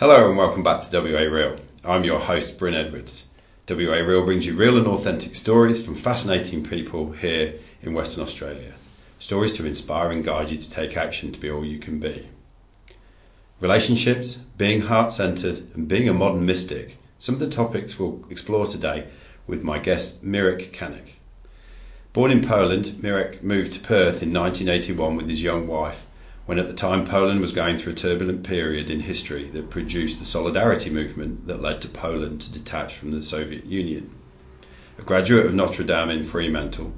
Hello and welcome back to WA Real. I'm your host, Bryn Edwards. WA Real brings you real and authentic stories from fascinating people here in Western Australia. Stories to inspire and guide you to take action to be all you can be. Relationships, being heart centered, and being a modern mystic, some of the topics we'll explore today with my guest Mirek Kanek. Born in Poland, Mirek moved to Perth in 1981 with his young wife when at the time Poland was going through a turbulent period in history that produced the Solidarity movement that led to Poland to detach from the Soviet Union. A graduate of Notre Dame in Fremantle,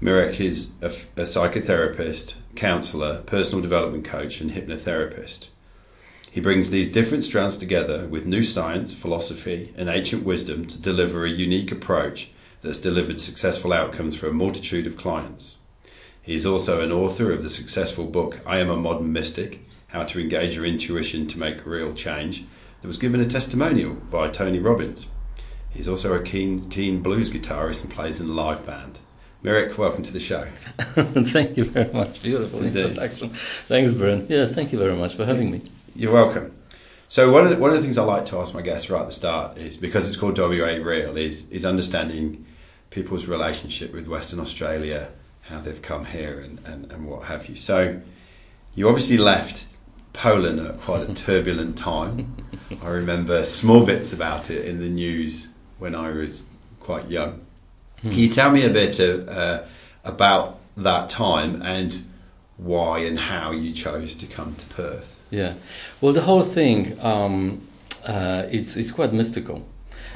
Mirek is a, a psychotherapist, counsellor, personal development coach, and hypnotherapist. He brings these different strands together with new science, philosophy, and ancient wisdom to deliver a unique approach that's delivered successful outcomes for a multitude of clients. He is also an author of the successful book I Am a Modern Mystic How to Engage Your Intuition to Make Real Change, that was given a testimonial by Tony Robbins. He's also a keen, keen blues guitarist and plays in a live band. Mirek, welcome to the show. thank you very much. Beautiful Indeed. introduction. Thanks, Bryn. Yes, thank you very much for having me. You're welcome. So one of the, one of the things I like to ask my guests right at the start is because it's called WA Real is is understanding people's relationship with Western Australia how they've come here and, and, and what have you. So you obviously left Poland at quite a turbulent time. I remember small bits about it in the news when I was quite young. Can you tell me a bit of, uh, about that time and why and how you chose to come to Perth? Yeah, well, the whole thing um, uh, it's, it's quite mystical.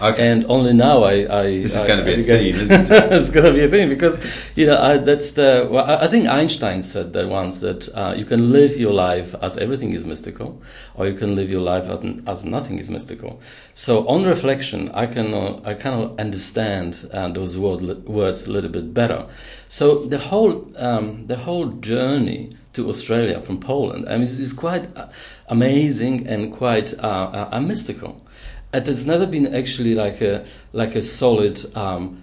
Okay. And only now I, I this is going to be a theme, isn't it? it's going to be a theme because you know I, that's the. Well, I think Einstein said that once that uh, you can live your life as everything is mystical, or you can live your life as, as nothing is mystical. So on reflection, I can uh, I kind of understand uh, those word, words a little bit better. So the whole um, the whole journey to Australia from Poland, I mean, is quite uh, amazing and quite uh, uh, mystical it has never been actually like a like a solid um,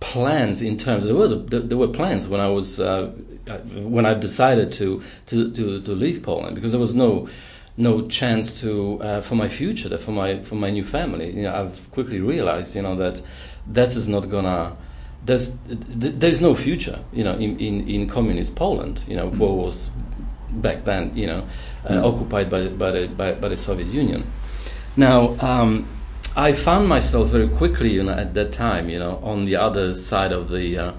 plans in terms. There was there were plans when I was uh, uh, when I decided to, to to to leave Poland because there was no no chance to uh, for my future for my for my new family. You know, I've quickly realized you know that this is not gonna. There's there's no future, you know, in, in, in communist Poland. You know, what was back then, you know, uh, mm. occupied by by the by, by the Soviet Union. Now, um, I found myself very quickly, you know, at that time, you know, on the other side of the uh,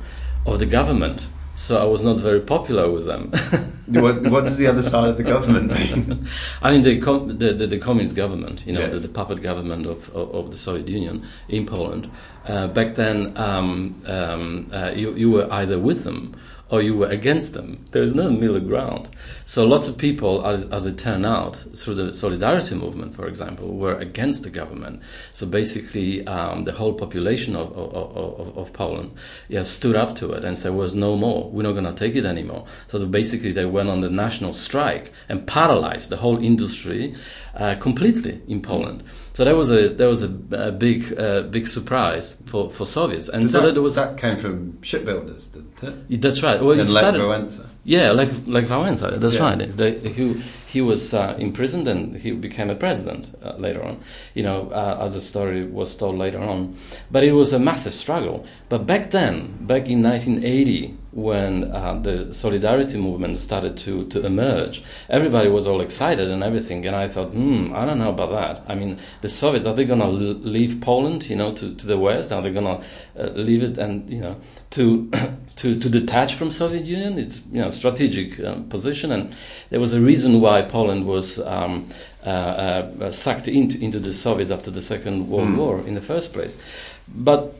of the government. So I was not very popular with them. what, what does the other side of the government mean? I mean the, com- the, the, the, communist government, you know, yes. the, the, puppet government of, of, of, the Soviet Union in Poland. Uh, back then, um, um, uh, you, you were either with them or you were against them. There is no middle ground. So lots of people, as, as it turned out, through the solidarity movement, for example, were against the government. So basically, um, the whole population of, of, of, of, Poland yeah, stood up to it and said, "Was no more. We're not going to take it anymore." So basically, they went on the national strike and paralyzed the whole industry uh, completely in Poland. So that was a that was a, a big uh, big surprise for, for Soviets. And Did so that, that, was that came from shipbuilders, didn't it? That's right. Well, and started, Wałęsa. Yeah, like like Wałęsa. That's yeah. right. The, he he was uh, imprisoned and he became a president uh, later on. You know, uh, as the story was told later on. But it was a massive struggle. But back then, back in 1980, when uh, the solidarity movement started to, to emerge, everybody was all excited and everything. And I thought, hmm, I don't know about that. I mean, the Soviets, are they going to leave Poland, you know, to, to the West? Are they going to uh, leave it and, you know, to, to, to detach from Soviet Union? It's, you know, strategic uh, position. And there was a reason why Poland was um, uh, uh, sucked into, into the Soviets after the Second World mm. War in the first place. But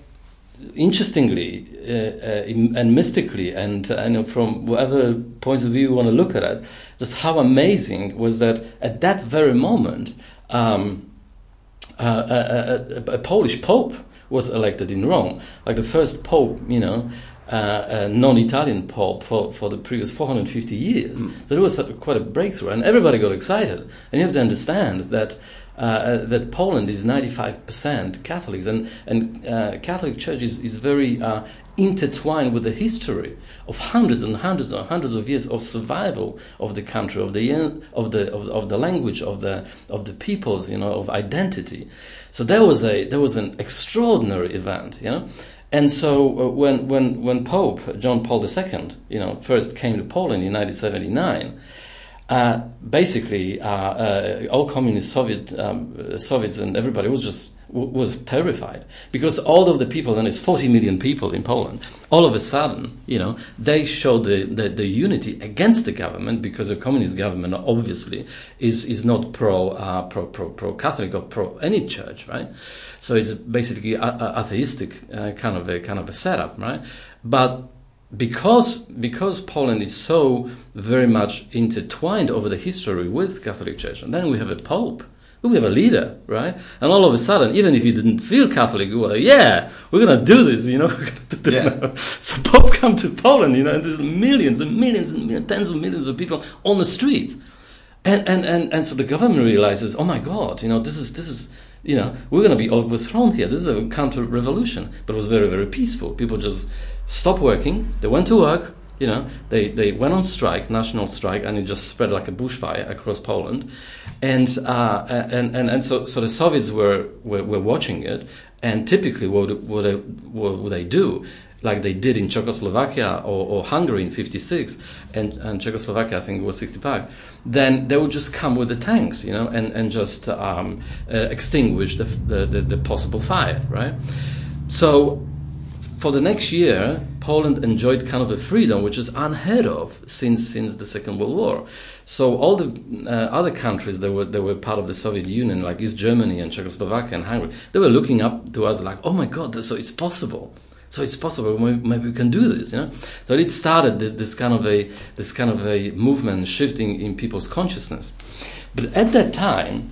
interestingly uh, uh, and mystically, and uh, know from whatever points of view you want to look at it, just how amazing was that at that very moment, um, uh, a, a, a, Polish pope was elected in Rome, like the first pope, you know. Uh, non-Italian pope for, for the previous 450 years. Mm. So it was quite a breakthrough, and everybody got excited. And you have to understand that uh, that Poland is 95% Catholics, and and uh, Catholic Church is, is very uh, intertwined with the history of hundreds and hundreds and hundreds of years of survival of the country, of the of the of, of the language, of the of the peoples, you know, of identity. So there was a there was an extraordinary event, you know. And so uh, when, when, when Pope John Paul II, you know, first came to Poland in 1979, uh, basically uh, uh, all communist Soviet um, Soviets and everybody was just was terrified because all of the people, and it's 40 million people in Poland, all of a sudden, you know, they showed the, the, the unity against the government because the communist government obviously is, is not pro, uh, pro, pro, pro Catholic or pro any church, right? So it's basically a, a atheistic uh, kind of a kind of a setup, right? But because because Poland is so very much intertwined over the history with Catholic Church, and then we have a Pope we have a leader, right? And all of a sudden, even if you didn't feel Catholic, you were like, yeah, we're gonna do this, you know, we're do this yeah. So Pope come to Poland, you know, and there's millions and millions and millions, tens of millions of people on the streets. And, and, and, and so the government realizes, oh my God, you know, this is, this is, you know, we're going to be overthrown here. This is a counter revolution. But it was very, very peaceful. People just stopped working, they went to work, you know, they, they went on strike, national strike, and it just spread like a bushfire across Poland. And, uh, and, and, and so, so the Soviets were, were, were watching it, and typically what, what, what would they do? Like they did in Czechoslovakia or, or Hungary in 56, and, and Czechoslovakia, I think it was 65, then they would just come with the tanks, you know, and, and just um, uh, extinguish the, the, the, the possible fire, right? So for the next year, Poland enjoyed kind of a freedom which is unheard of since since the Second World War. So all the uh, other countries that were that were part of the Soviet Union, like East Germany and Czechoslovakia and Hungary, they were looking up to us like, "Oh my God, so it's possible." So it's possible. Maybe we can do this, you know. So it started this, this kind of a this kind of a movement shifting in people's consciousness. But at that time,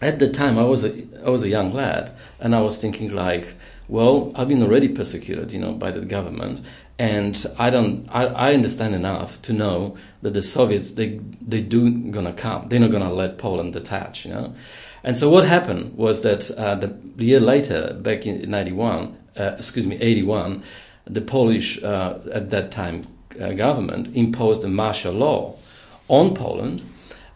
at that time, I was a I was a young lad, and I was thinking like, well, I've been already persecuted, you know, by the government, and I don't, I, I understand enough to know that the Soviets they they do gonna come. They're not gonna let Poland detach, you know. And so what happened was that uh, the, year later, back in '91, uh, excuse me, '81, the Polish uh, at that time uh, government imposed a martial law on Poland,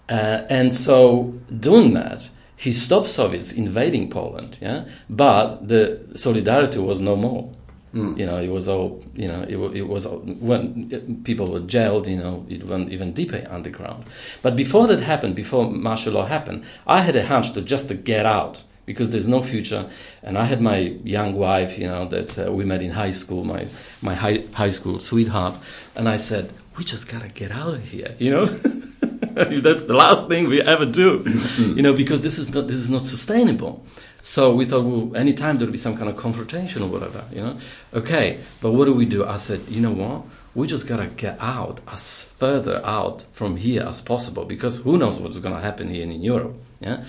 uh, and so doing that he stopped Soviets invading Poland, yeah, but the solidarity was no more. Mm. You know, it was all, you know, it, it was all, when people were jailed, you know, it went even deeper underground. But before that happened, before martial law happened, I had a hunch to just to get out because there's no future. And I had my young wife, you know, that uh, we met in high school, my, my high, high school sweetheart. And I said, we just gotta get out of here, you know? That's the last thing we ever do, you know, because this is not this is not sustainable. So we thought, well, anytime there'll be some kind of confrontation or whatever, you know. Okay, but what do we do? I said, you know what? We just gotta get out as further out from here as possible because who knows what's gonna happen here in Europe, yeah.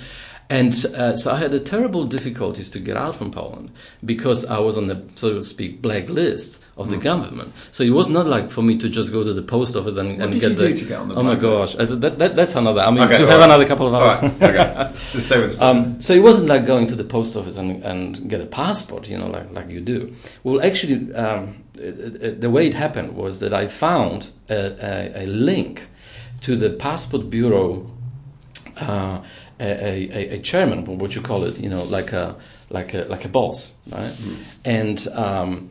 And uh, so I had the terrible difficulties to get out from Poland because I was on the, so to speak, black list of the mm. government. So it was not like for me to just go to the post office and, what and did get you the. Do to get on the oh my gosh, uh, that, that, that's another. I mean, okay, do have right. another couple of hours. Right. Okay, let's stay with um, So it wasn't like going to the post office and, and get a passport, you know, like like you do. Well, actually, um, the way it happened was that I found a, a, a link to the passport bureau. Uh, a, a, a, chairman, what you call it, you know, like a like a like a boss, right? Mm. And um,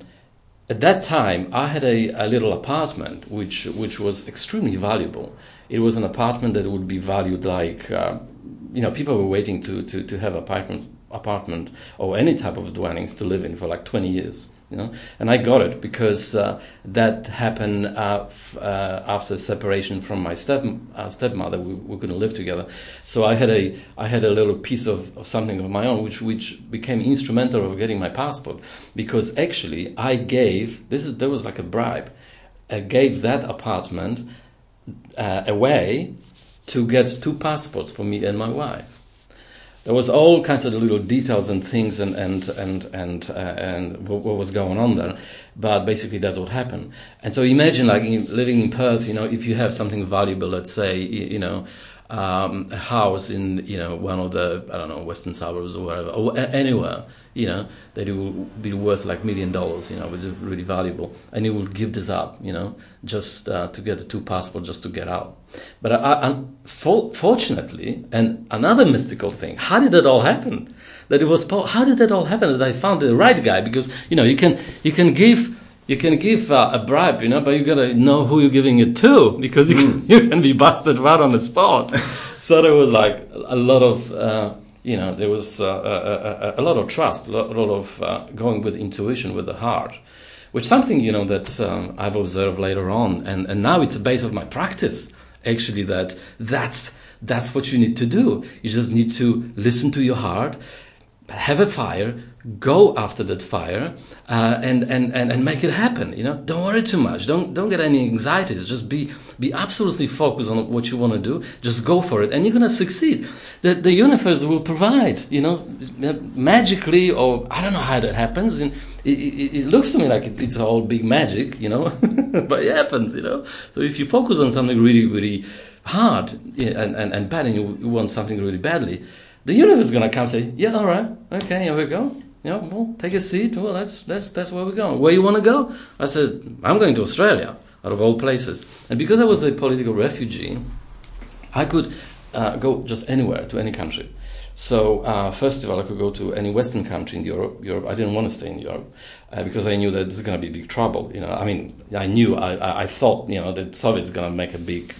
at that time, I had a, a little apartment which which was extremely valuable. It was an apartment that would be valued like, uh, you know, people were waiting to, to, to have apartment apartment or any type of dwellings to live in for like 20 years you know and i got it because uh, that happened uh, f- uh, after separation from my step uh, stepmother. We, couldn't live together. So i had a i had a little piece of, of something of my own which which became instrumental of getting my passport. Because actually i gave this is there was like a bribe. I gave that apartment uh, away to get two passports for me and my wife there was all kinds of little details and things and and and and uh, and what, what, was going on there. But basically, that's what happened. And so imagine like in, living in Perth. You know, if you have something valuable, let's say, you, you know. um, a house in you know one of the I don't know western suburbs or wherever or anywhere you know that it will be worth like million dollars you know which is really valuable and he will give this up you know just uh, to get the two passports just to get out but I, I, for, fortunately and another mystical thing how did that all happen that it was how did that all happen that I found the right guy because you know you can you can give you can give uh, a bribe, you know, but you gotta know who you're giving it to because you can, mm. you can be busted right on the spot. so there was like a lot of, uh, you know, there was uh, a, a, a, lot of trust, a lot, a lot of uh, going with intuition, with the heart, which something you know that um, I've observed later on, and and now it's a base of my practice. Actually, that that's that's what you need to do. You just need to listen to your heart, have a fire, go after that fire uh, and, and, and, and make it happen. You know, don't worry too much. Don't, don't get any anxieties. Just be, be absolutely focused on what you want to do. Just go for it and you're going to succeed. The, the universe will provide, you know, magically or I don't know how that happens. And it, it, it looks to me like it's, it's all big magic, you know, but it happens, you know. So if you focus on something really, really hard and, and, and bad and you, you want something really badly, the universe is going to come say, yeah, all right, okay, here we go know, well, take a seat. Well, that's that's that's where we're going. Where you want to go? I said, I'm going to Australia, out of all places. And because I was a political refugee, I could uh, go just anywhere to any country. So uh, first of all, I could go to any Western country in Europe. Europe. I didn't want to stay in Europe uh, because I knew that this is going to be big trouble. You know, I mean, I knew, I, I, thought, you know, that Soviets going to make a big,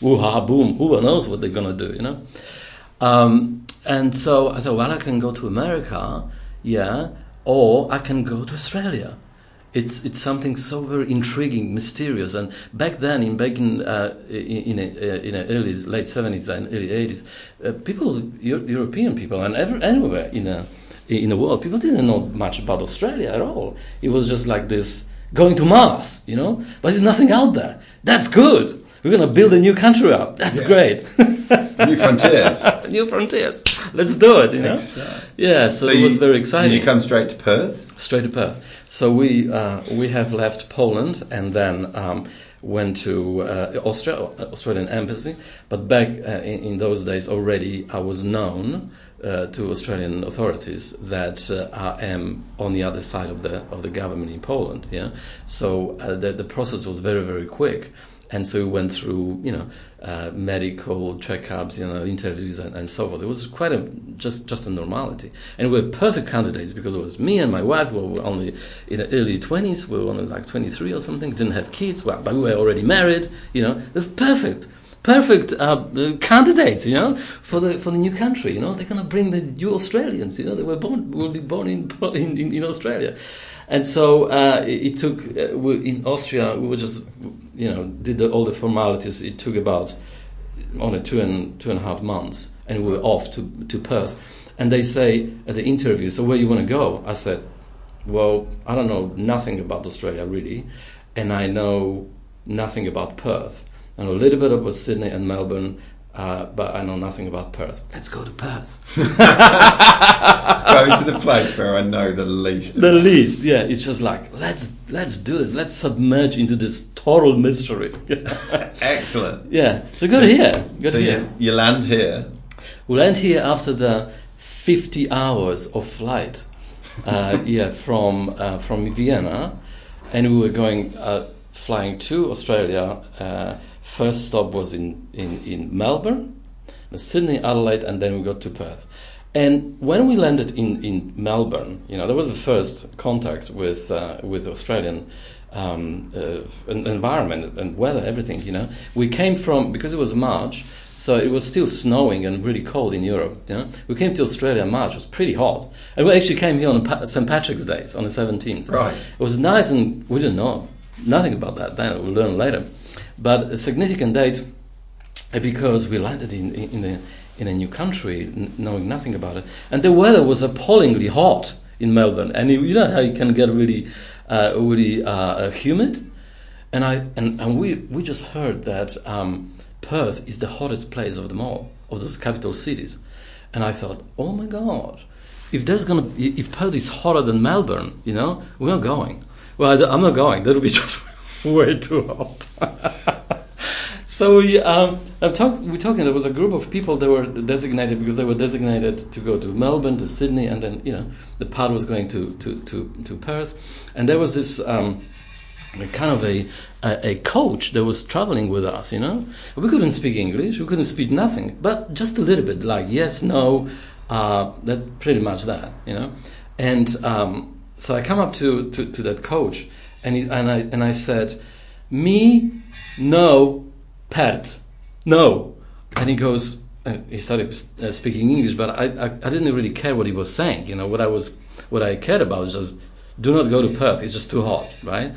woo ha boom. Who knows what they're going to do? You know. Um, and so I thought, well, I can go to America yeah, or I can go to Australia. It's it's something so very intriguing, mysterious. And back then, in back in uh, in, a, uh, in the early late seventies and early eighties, uh, people, Euro- European people, and every, anywhere in a, in the world, people didn't know much about Australia at all. It was just like this going to Mars, you know. But there's nothing out there. That's good. We're gonna build a new country up. That's yeah. great. new frontiers. new frontiers. Let's do it. You know. Yeah. So, so it was very exciting. Did you come straight to Perth? Straight to Perth. So we uh, we have left Poland and then um, went to uh, Austria, Australian embassy. But back uh, in, in, those days already, I was known. Uh, to Australian authorities that uh, I am on the other side of the of the government in Poland. Yeah, so uh, the the process was very very quick and so we went through you know uh, medical checkups, you know interviews and, and, so forth. It was quite a just just a normality, and we were perfect candidates because it was me and my wife we were only in the early twenties. We were only like twenty three or something. Didn't have kids, well, but we were already married. You know, it was perfect. Perfect uh, candidates, you know, for the for the new country. You know, they're gonna bring the new Australians. You know, they were born will be born in in, in Australia, and so uh, it, it, took uh, in Austria. We were just you know, did the, all the formalities. It took about only two and two and a half months, and we were off to to Perth. And they say at the interview, "So where you want to go?" I said, "Well, I don't know nothing about Australia really, and I know nothing about Perth. I know a little bit about Sydney and Melbourne, uh, but I know nothing about Perth. Let's go to Perth. let's go to the place where I know the least. The least, yeah. It's just like let's let's do this. Let's submerge into this total mystery. Excellent. Yeah. So good here. Good so here. You, you land here. We land here after the fifty hours of flight. Uh, yeah, from uh, from Vienna, and we were going uh, flying to Australia uh, First stop was in, in, in Melbourne, Sydney, Adelaide, and then we got to Perth. And when we landed in, in Melbourne, you know, that was the first contact with uh, with Australian um, uh, environment and weather, everything. You know, we came from because it was March, so it was still snowing and really cold in Europe. You know, we came to Australia in March; it was pretty hot, and we actually came here on St. Patrick's Day on the seventeenth. Right. It was nice, and we didn't know nothing about that then. We'll learn later. But a significant date because we landed in, in, a, in a new country, knowing nothing about it. And the weather was appallingly hot in Melbourne. And you know how it can get really, uh, really uh, uh, humid? And, I, and, and we, we just heard that um, Perth is the hottest place of them all, of those capital cities. And I thought, oh my God, if there's gonna be, if Perth is hotter than Melbourne, you know, we're not going. Well, I'm not going. That'll be just way too hot. so we, um, I'm talk, we're talking. There was a group of people that were designated because they were designated to go to Melbourne, to Sydney, and then you know the part was going to to to, to Perth, and there was this. Um, kind of a, a, a coach that was traveling with us, you know. We couldn't speak English, we couldn't speak nothing, but just a little bit, like yes, no, uh, that's pretty much that, you know. And um, so I come up to, to, to that coach, and he, and I and I said, "Me, no, pet, no," and he goes. And he started uh, speaking English, but I, I I didn't really care what he was saying. You know what I was what I cared about was just do not go to Perth. It's just too hot, right?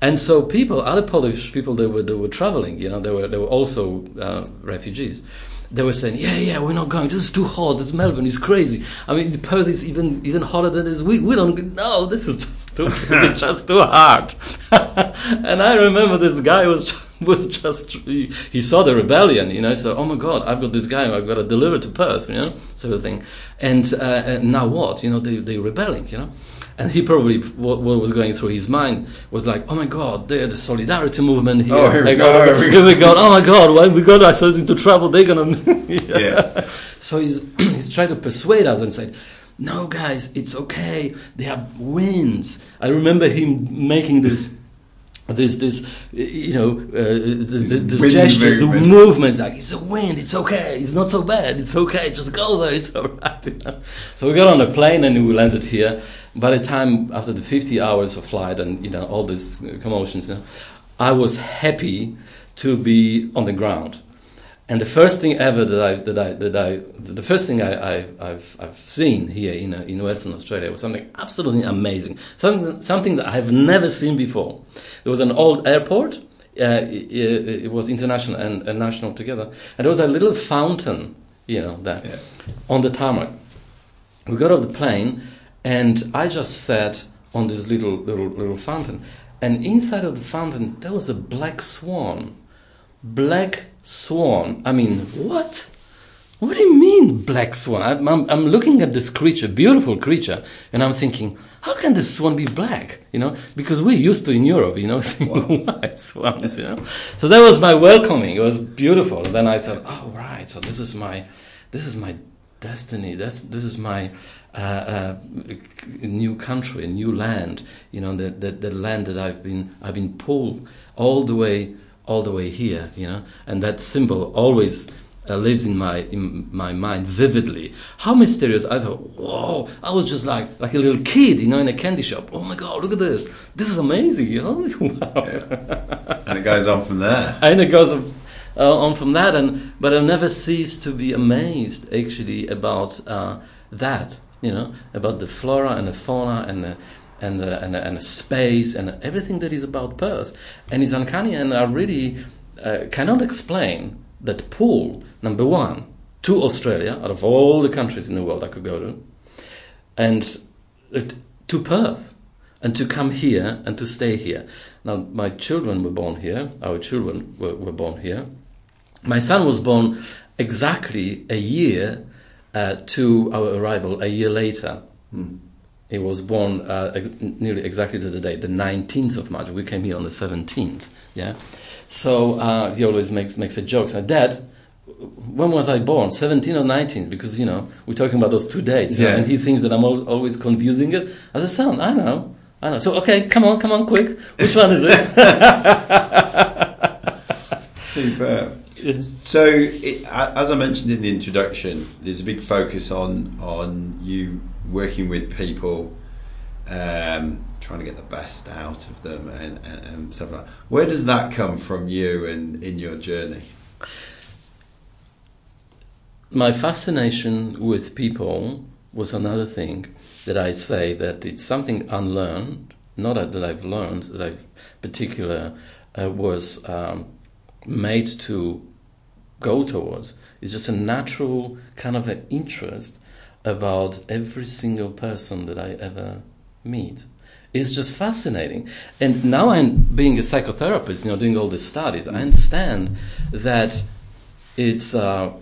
And so people, other Polish people that were, that were traveling, you know, they were, they were also uh, refugees. They were saying, "Yeah, yeah, we're not going. This is too hot. This Melbourne is crazy. I mean, Perth is even even hotter than this. We we don't. No, this is just too it's just too hard." and I remember this guy was was just he, he, saw the rebellion, you know. So, oh my God, I've got this guy. I've got to deliver to Perth, you know, sort of thing. And, uh, and now what? You know, they they're rebelling, you know. And he probably, what, what, was going through his mind was like, oh my God, they're the solidarity movement here. Oh, here we go. go. Here we go. Oh my God, when we got ourselves into trouble, they're going to. yeah. So he's, he's trying to persuade us and said, no, guys, it's okay. They have winds. I remember him making this this this you know uh, this gestures, the movements like it's a wind, it's okay, it's not so bad, it's okay, just go there, it's alright. You know? So we got on a plane and we landed here. By the time after the 50 hours of flight and you know all these commotions, you know, I was happy to be on the ground. And the first thing ever that I that I that I the first thing I, I have I've seen here in uh, in Western Australia was something absolutely amazing, something something that I have never seen before. There was an old airport. Uh, it, it, was international and, and, national together, and there was a little fountain, you know, there yeah. on the tarmac. We got off the plane, and I just sat on this little little little fountain, and inside of the fountain there was a black swan, black swan. I mean, what? What do you mean, black swan? I'm, I'm, I'm, looking at this creature, beautiful creature, and I'm thinking, how can this swan be black? You know, because we're used to in Europe, you know, seeing white swans. You know, so that was my welcoming. It was beautiful. And then I thought, oh right, so this is my, this is my destiny. That's this is my uh, uh, new country, new land. You know, the, the the land that I've been I've been pulled all the way all the way here, you know, and that symbol always uh, lives in my in my mind vividly. How mysterious! I thought, whoa! I was just like like a little kid, you know, in a candy shop. Oh my god, look at this! This is amazing! You know, wow. Yeah. And it goes on from there. and it goes on, uh, on from that, and but I never cease to be amazed actually about uh, that. You know, about the flora and the fauna and the and the, and, the, and the space and everything that is about Perth. And it's uncanny, and I really uh, cannot explain that pull, number one, to Australia, out of all the countries in the world I could go to, and to Perth, and to come here and to stay here. Now, my children were born here, our children were, were born here. My son was born exactly a year uh, to our arrival, a year later. Hmm. He was born uh, ex- nearly exactly to the date, the 19th of March. We came here on the 17th. Yeah, so uh, he always makes makes a joke. So, Dad, when was I born? 17 or 19? Because you know we're talking about those two dates, yeah. and he thinks that I'm always confusing it. As a son, I know, I know. So okay, come on, come on, quick. Which one is it? Super. So, it, as I mentioned in the introduction, there's a big focus on on you working with people, um, trying to get the best out of them, and, and, and stuff like that. Where does that come from you and in your journey? My fascination with people was another thing that I say that it's something unlearned, not that I've learned, that I've particular uh, was um, made to go towards. It's just a natural kind of an interest about every single person that I ever meet. It's just fascinating. And now I'm being a psychotherapist, you know, doing all these studies, I understand that it's uh,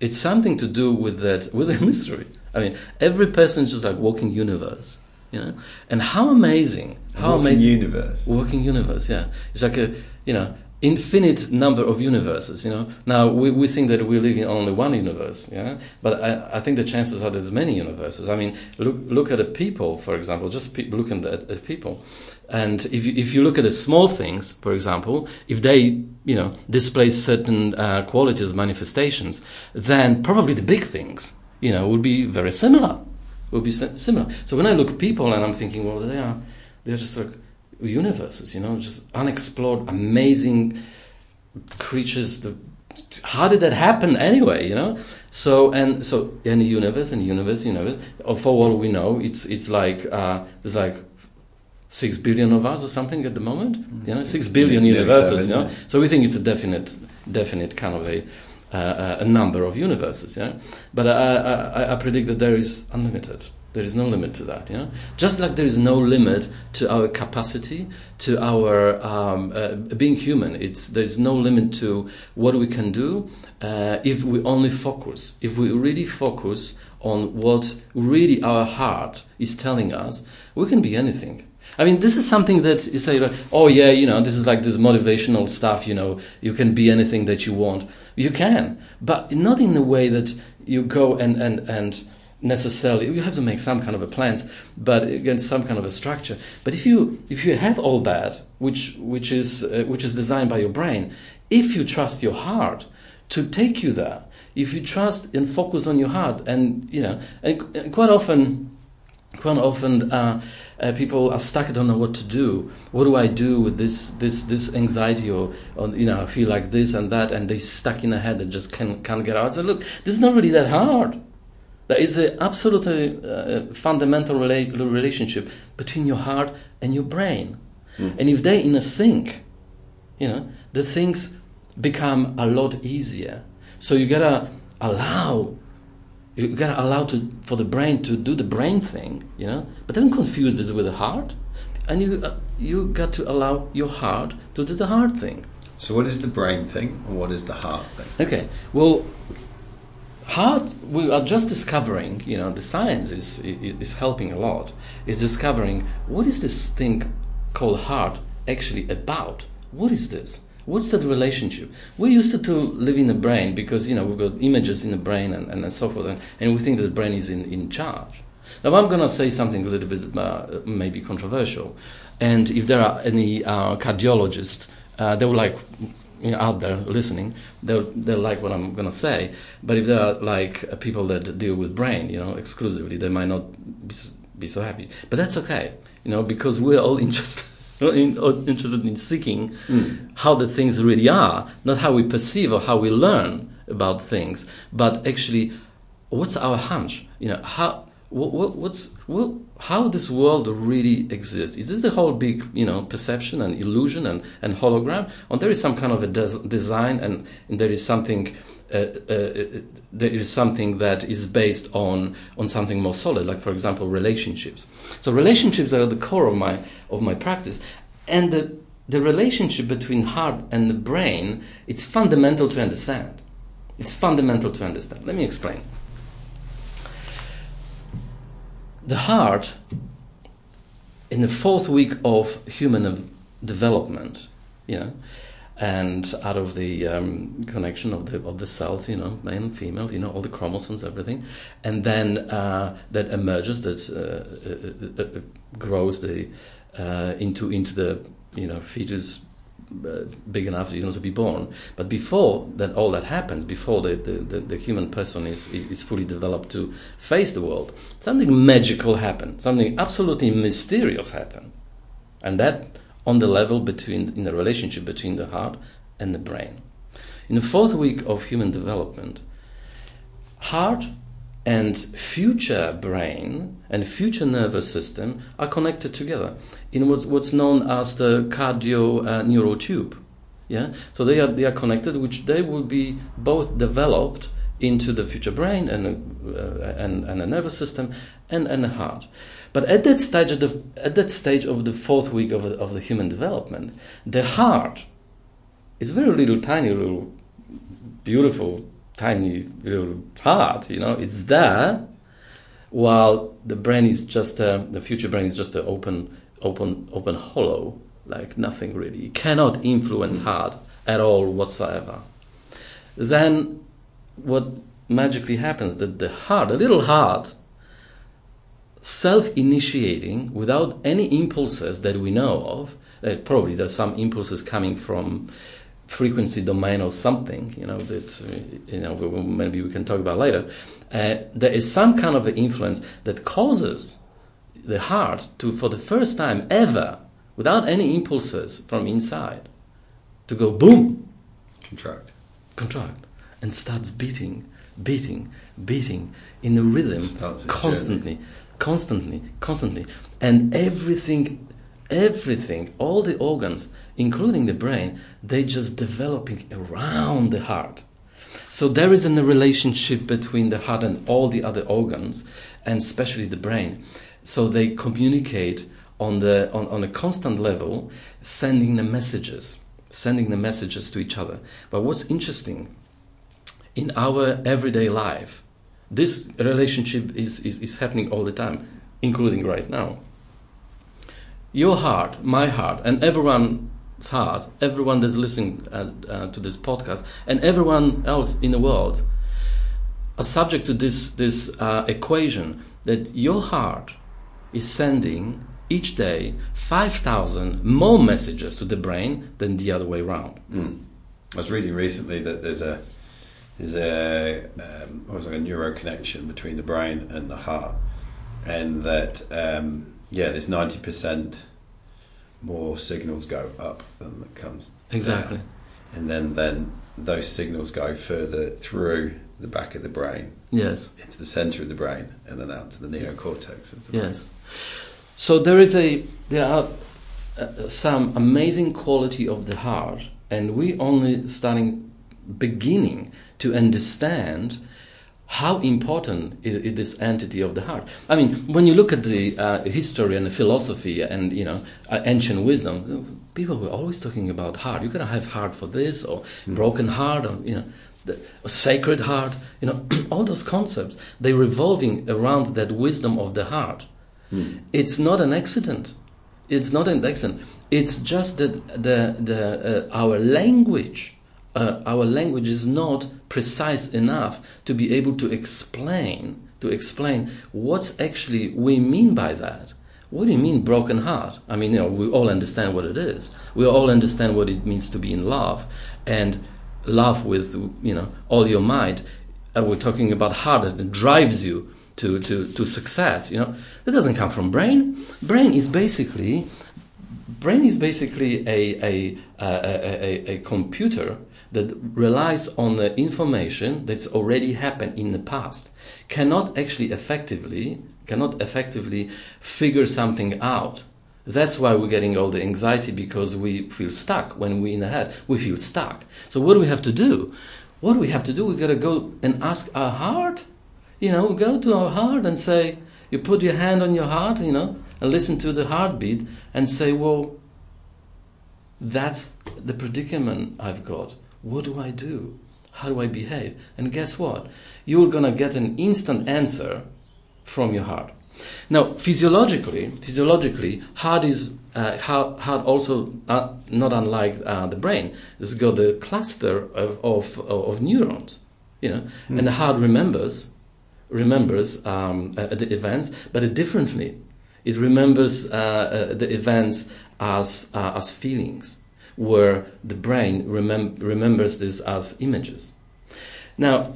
it's something to do with that with a mystery. I mean, every person is just like walking universe, you know. And how amazing, how walking amazing universe, walking universe. Yeah, it's like a you know infinite number of universes. You know, now we, we think that we live in only one universe. Yeah, but I, I think the chances are there's many universes. I mean, look look at a people, for example. Just pe- look at, at people. And if you, if you look at the small things, for example, if they you know display certain uh, qualities, manifestations, then probably the big things you know will be very similar. Will be similar. So when I look at people and I'm thinking, well, they are they're just like universes, you know, just unexplored, amazing creatures. The, how did that happen anyway? You know, so and so any universe and universe, universe. For all we know, it's it's like uh, there's like six billion of us or something at the moment. Mm-hmm. You know, six billion universes. You know, so we think it's a definite, definite kind of a. Uh, a number of universes, yeah, but I, I, I predict that there is unlimited. There is no limit to that. You know? Just like there is no limit to our capacity, to our um, uh, being human. It's, there is no limit to what we can do uh, if we only focus. If we really focus on what really our heart is telling us, we can be anything. I mean, this is something that you say, like, oh yeah, you know, this is like this motivational stuff. You know, you can be anything that you want. You can, but not in the way that you go and and and necessarily you have to make some kind of a plans but again some kind of a structure. But if you if you have all that which which is uh, which is designed by your brain if you trust your heart to take you there if you trust and focus on your heart and you know and quite often quite often uh, uh, people are stuck don't know what to do. What do I do with this this this anxiety or, or you know I feel like this and that and they stuck in their head and just can't, can't get out. So look this is not really that hard there is an absolutely uh, fundamental rela- relationship between your heart and your brain. Mm. And if they're in a sync, you know, the things become a lot easier. So you gotta allow, you gotta allow to, for the brain to do the brain thing, you know, but don't confuse this with the heart. And you, uh, you got to allow your heart to do the heart thing. So, what is the brain thing and what is the heart thing? Okay, well, heart we are just discovering you know the science is is helping a lot is discovering what is this thing called heart actually about? What is this? What's that relationship? We're used to, to live in the brain because you know we've got images in the brain and, and so forth and, and we think that the brain is in, in charge. Now i'm going to say something a little bit uh, maybe controversial and if there are any uh, cardiologists uh, they will like you know, out there listening, they'll they'll like what I'm gonna say. But if there are like people that deal with brain, you know, exclusively, they might not be, be so happy. But that's okay, you know, because we're all interested. In, interested in seeking mm. how the things really are, not how we perceive or how we learn about things, but actually, what's our hunch? You know, how what, what's what, how this world really exists? Is this the whole big you know perception and illusion and, and hologram, or there is some kind of a des- design and, and, there is something uh, uh, there is something that is based on on something more solid, like for example relationships. So relationships are the core of my of my practice, and the the relationship between heart and the brain it's fundamental to understand. It's fundamental to understand. Let me explain the heart, in the fourth week of human development, you know, and out of the um, connection of the of the cells, you know, male and female, you know, all the chromosomes, everything, and then uh, that emerges, that uh, uh, uh, uh grows the uh, into into the you know fetus uh, big enough you know to be born. But before that, all that happens, before the, the, the, the, human person is, is fully developed to face the world, something magical happens, something absolutely mysterious happens, and that on the level between in the relationship between the heart and the brain. In the fourth week of human development, heart and future brain and future nervous system are connected together in what's known as the cardio uh, neural tube. Yeah, so they are they are connected, which they will be both developed into the future brain and uh, and, and the nervous system and, and the heart. But at that stage of the at that stage of the fourth week of, of the human development, the heart is very little, tiny little, beautiful tiny little part, you know, it's there, while the brain is just a, the future brain is just an open, open, open hollow, like nothing really. It cannot influence hard at all whatsoever, then what magically happens that the heart, a little heart, self-initiating without any impulses that we know of. Uh, probably there's some impulses coming from frequency domain or something, you know, that you know maybe we can talk about later. Uh, there is some kind of influence that causes the heart to, for the first time ever, without any impulses from inside, to go boom, contract, contract, and starts beating, beating, beating in a rhythm constantly, journey. constantly, constantly, and everything, everything, all the organs, including the brain, they just developing around the heart. So there is a relationship between the heart and all the other organs, and especially the brain. So they communicate on the on, on a constant level, sending the messages, sending the messages to each other. But what's interesting in our everyday life, this relationship is, is, is happening all the time, including right now. Your heart, my heart, and everyone's hard. everyone that's listening uh, uh, to this podcast, and everyone else in the world are subject to this, this uh, equation that your heart is sending each day 5,000 more messages to the brain than the other way around. Mm. I was reading recently that there's a there's a um, almost like a neuro connection between the brain and the heart, and that um, yeah, there's ninety percent more signals go up than that comes exactly, down. and then then those signals go further through the back of the brain, yes, into the center of the brain, and then out to the neocortex of the yes. Brain. So there is a there are uh, some amazing quality of the heart, and we only starting beginning to understand how important is, is, this entity of the heart. I mean, when you look at the uh, history and the philosophy and you know uh, ancient wisdom, people were always talking about heart. You're gonna have heart for this or mm. broken heart or you know. The, a sacred heart, you know, all those concepts, they're revolving around that wisdom of the heart. Mm. It's not an accident. It's not an accident. It's just that the, the, uh, our language, uh, our language is not precise enough to be able to explain to explain what's actually we mean by that. What do you mean broken heart? I mean, you know, we all understand what it is. We all understand what it means to be in love, and love with you know all your might. And we're talking about heart that drives you to, to, to success. You know, that doesn't come from brain. Brain is basically brain is basically a, a, a, a, a computer that relies on the information that's already happened in the past cannot actually effectively cannot effectively figure something out. That's why we're getting all the anxiety because we feel stuck. When we're in the head we feel stuck. So what do we have to do? What do we have to do we got to go and ask our heart. You know, go to our heart and say, you put your hand on your heart, you know, and listen to the heartbeat and say, well, that's the predicament I've got. What do I do? How do I behave? And guess what? You're going to get an instant answer from your heart. Now, physiologically, physiologically, heart is uh, heart, heart also uh, not unlike uh, the brain. It's got a cluster of, of, of neurons, you know, mm. and the heart remembers remembers um, uh, the events, but differently. It remembers uh, uh, the events as, uh, as feelings, where the brain remem- remembers this as images. Now,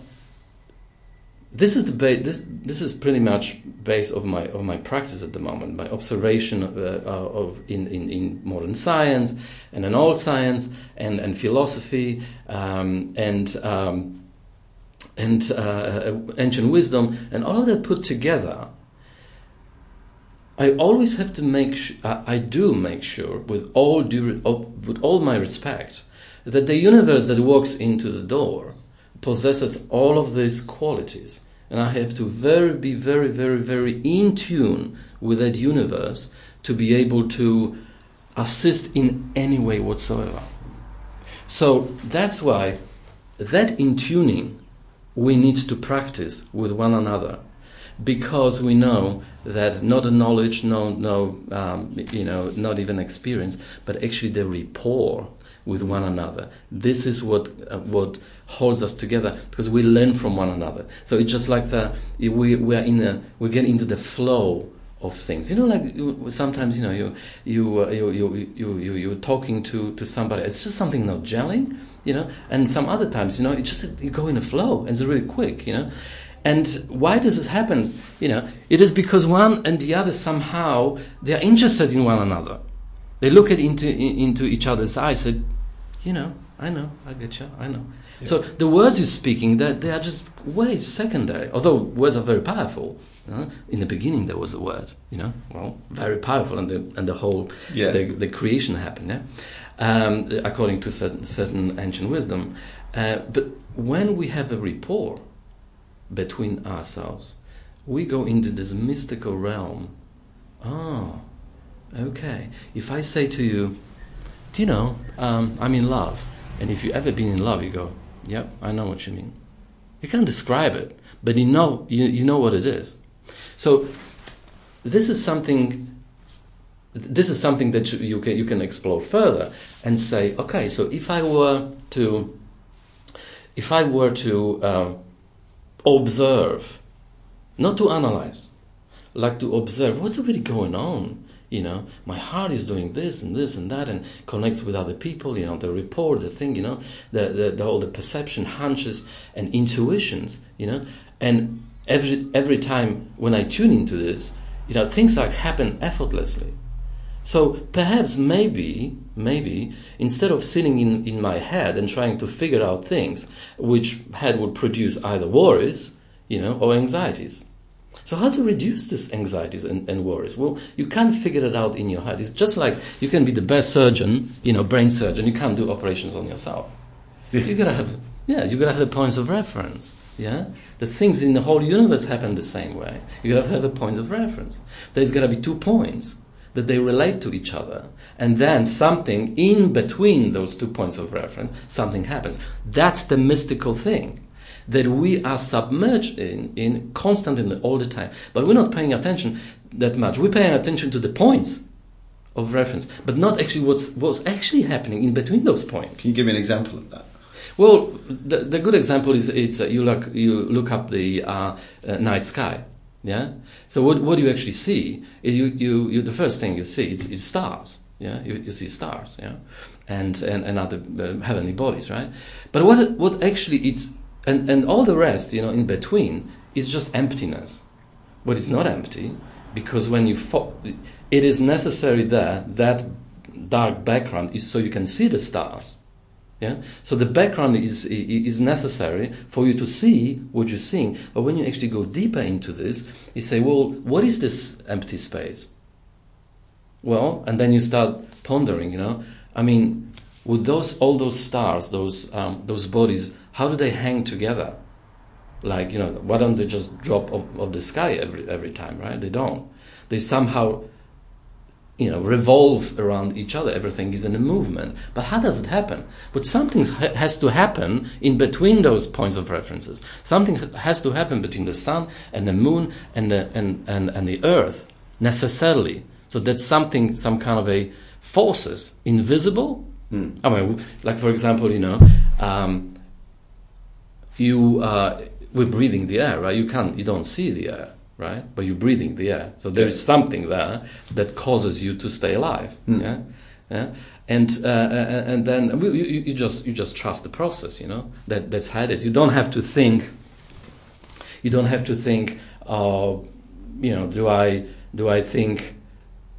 this is the ba- this this is pretty much base of my of my practice at the moment. My observation of, uh, of in, in, in modern science and in old science and and philosophy um, and um, and uh, uh, ancient wisdom, and all of that put together, I always have to make sure, I do make sure, with all, due, with all my respect, that the universe that walks into the door possesses all of these qualities. And I have to very, be very, very, very in tune with that universe to be able to assist in any way whatsoever. So that's why that in tuning we need to practice with one another because we know that not a knowledge, no, no, um, you know, not even experience, but actually the rapport with one another. This is what uh, what holds us together because we learn from one another. So it's just like the we we are in a we get into the flow of things. You know, like sometimes you know you you uh, you, you you you you're talking to to somebody. It's just something not gelling. You know, and some other times you know it just you go in a flow and it's really quick. You know. And why does this happen? You know, it is because one and the other somehow they are interested in one another. They look at into into each other's eyes. and you know, I know, I get you, I know. Yeah. So the words you're speaking, that they, they, are just way secondary. Although words are very powerful. In the beginning, there was a word, you know, well, very powerful, and the and the whole yeah. the, the creation happened, yeah, um, according to certain, certain ancient wisdom. Uh, but when we have a rapport between ourselves, we go into this mystical realm. Oh, okay. If I say to you, do you know, um, I'm in love, and if you've ever been in love, you go, yep, I know what you mean. You can't describe it, but you know, you, you know what it is. So this is something. This is something that you can you can explore further and say, okay, so if I were to, if I were to um, observe, not to analyze, like to observe what's really going on. You know, my heart is doing this and this and that, and connects with other people. You know, the report, the thing. You know, the the, the all the perception, hunches, and intuitions. You know, and every every time when I tune into this, you know, things like happen effortlessly. So perhaps maybe maybe instead of sitting in, in my head and trying to figure out things which head would produce either worries, you know, or anxieties. So how to reduce these anxieties and, and worries? Well, you can't figure it out in your head. It's just like you can be the best surgeon, you know, brain surgeon. You can't do operations on yourself. Yeah. You gotta have, yeah, you gotta have the points of reference. Yeah, the things in the whole universe happen the same way. You gotta have a point of reference. There's gotta be two points that they relate to each other. And then something in between those two points of reference, something happens. That's the mystical thing that we are submerged in, in constantly all the time. But we're not paying attention that much. We're paying attention to the points of reference, but not actually what's, what's actually happening in between those points. Can you give me an example of that? Well, the, the good example is it's, uh, you, look, you look up the uh, uh, night sky yeah. So what, what you actually see? You, you, you, the first thing you see is, is stars. Yeah. You, you see stars. Yeah. And, and, and other uh, heavenly bodies, right? But what, what actually it's, and, and all the rest, you know, in between is just emptiness. But it's not empty because when you, fo- it is necessary there, that dark background is so you can see the stars. Yeah? So the background is, is necessary for you to see what you're seeing. But when you actually go deeper into this, you say, well, what is this empty space? Well, and then you start pondering, you know, I mean, with those all those stars, those um, those bodies, how do they hang together? Like, you know, why don't they just drop off, of the sky every every time, right? They don't. They somehow you know, revolve around each other. Everything is in a movement. But how does it happen? But something ha- has to happen in between those points of references. Something has to happen between the sun and the moon and the, and, and, and the earth, necessarily. So that's something, some kind of a forces, invisible. Mm. I mean, like for example, you know, um, you, uh, we're breathing the air, right? You can't, you don't see the air right? But you're breathing the air. So there is something there that causes you to stay alive. Mm. Yeah, yeah. And uh, uh and then you, you, just you just trust the process. You know that that's how it is. You don't have to think. You don't have to think. Uh, you know, do I do I think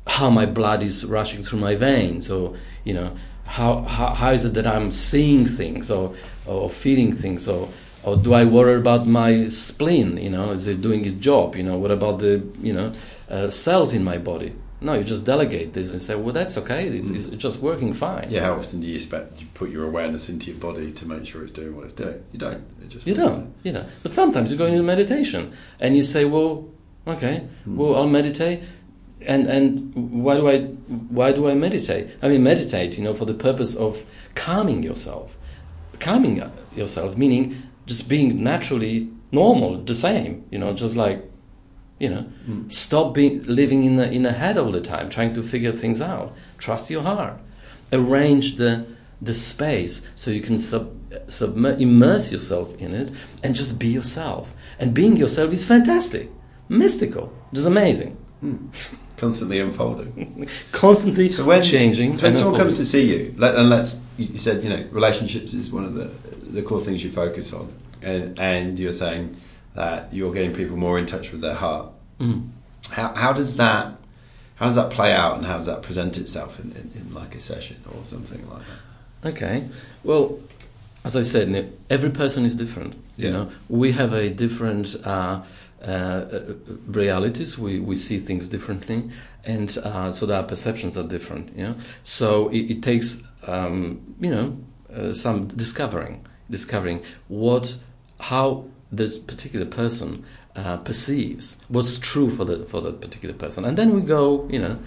how my blood is rushing through my veins, or you know, how how, how is it that I'm seeing things or or feeling things or or do I worry about my spleen? You know, is it doing its job? You know, what about the you know uh, cells in my body? No, you just delegate this and say, well, that's okay. It's, mm. it's, just working fine. Yeah. How often do you expect you put your awareness into your body to make sure it's doing what it's doing? You don't. It just you don't. You know. But sometimes you go into meditation and you say, well, okay, mm. well, I'll meditate. And and why do I why do I meditate? I mean, meditate, you know, for the purpose of calming yourself, calming yourself, meaning just being naturally normal, the same, you know, just like, you know, mm. stop being living in the in the head all the time, trying to figure things out. Trust your heart. Arrange the the space so you can sub, submer- immerse yourself in it and just be yourself. And being yourself is fantastic, mystical, just amazing. Constantly unfolding. Constantly So when changing. so when someone comes to see you, let, and let's you said you know relationships is one of the the core things you focus on, and, and you're saying that you're getting people more in touch with their heart. Mm. How how does that how does that play out, and how does that present itself in, in, in like a session or something like that? Okay. Well, as I said, every person is different. You know, we have a different uh, uh, uh, realities. We we see things differently, and uh, so our perceptions are different. You know, so it, it takes um, you know uh, some discovering, discovering what how this particular person. Uh, perceives what's true for the for that particular person, and then we go, you know,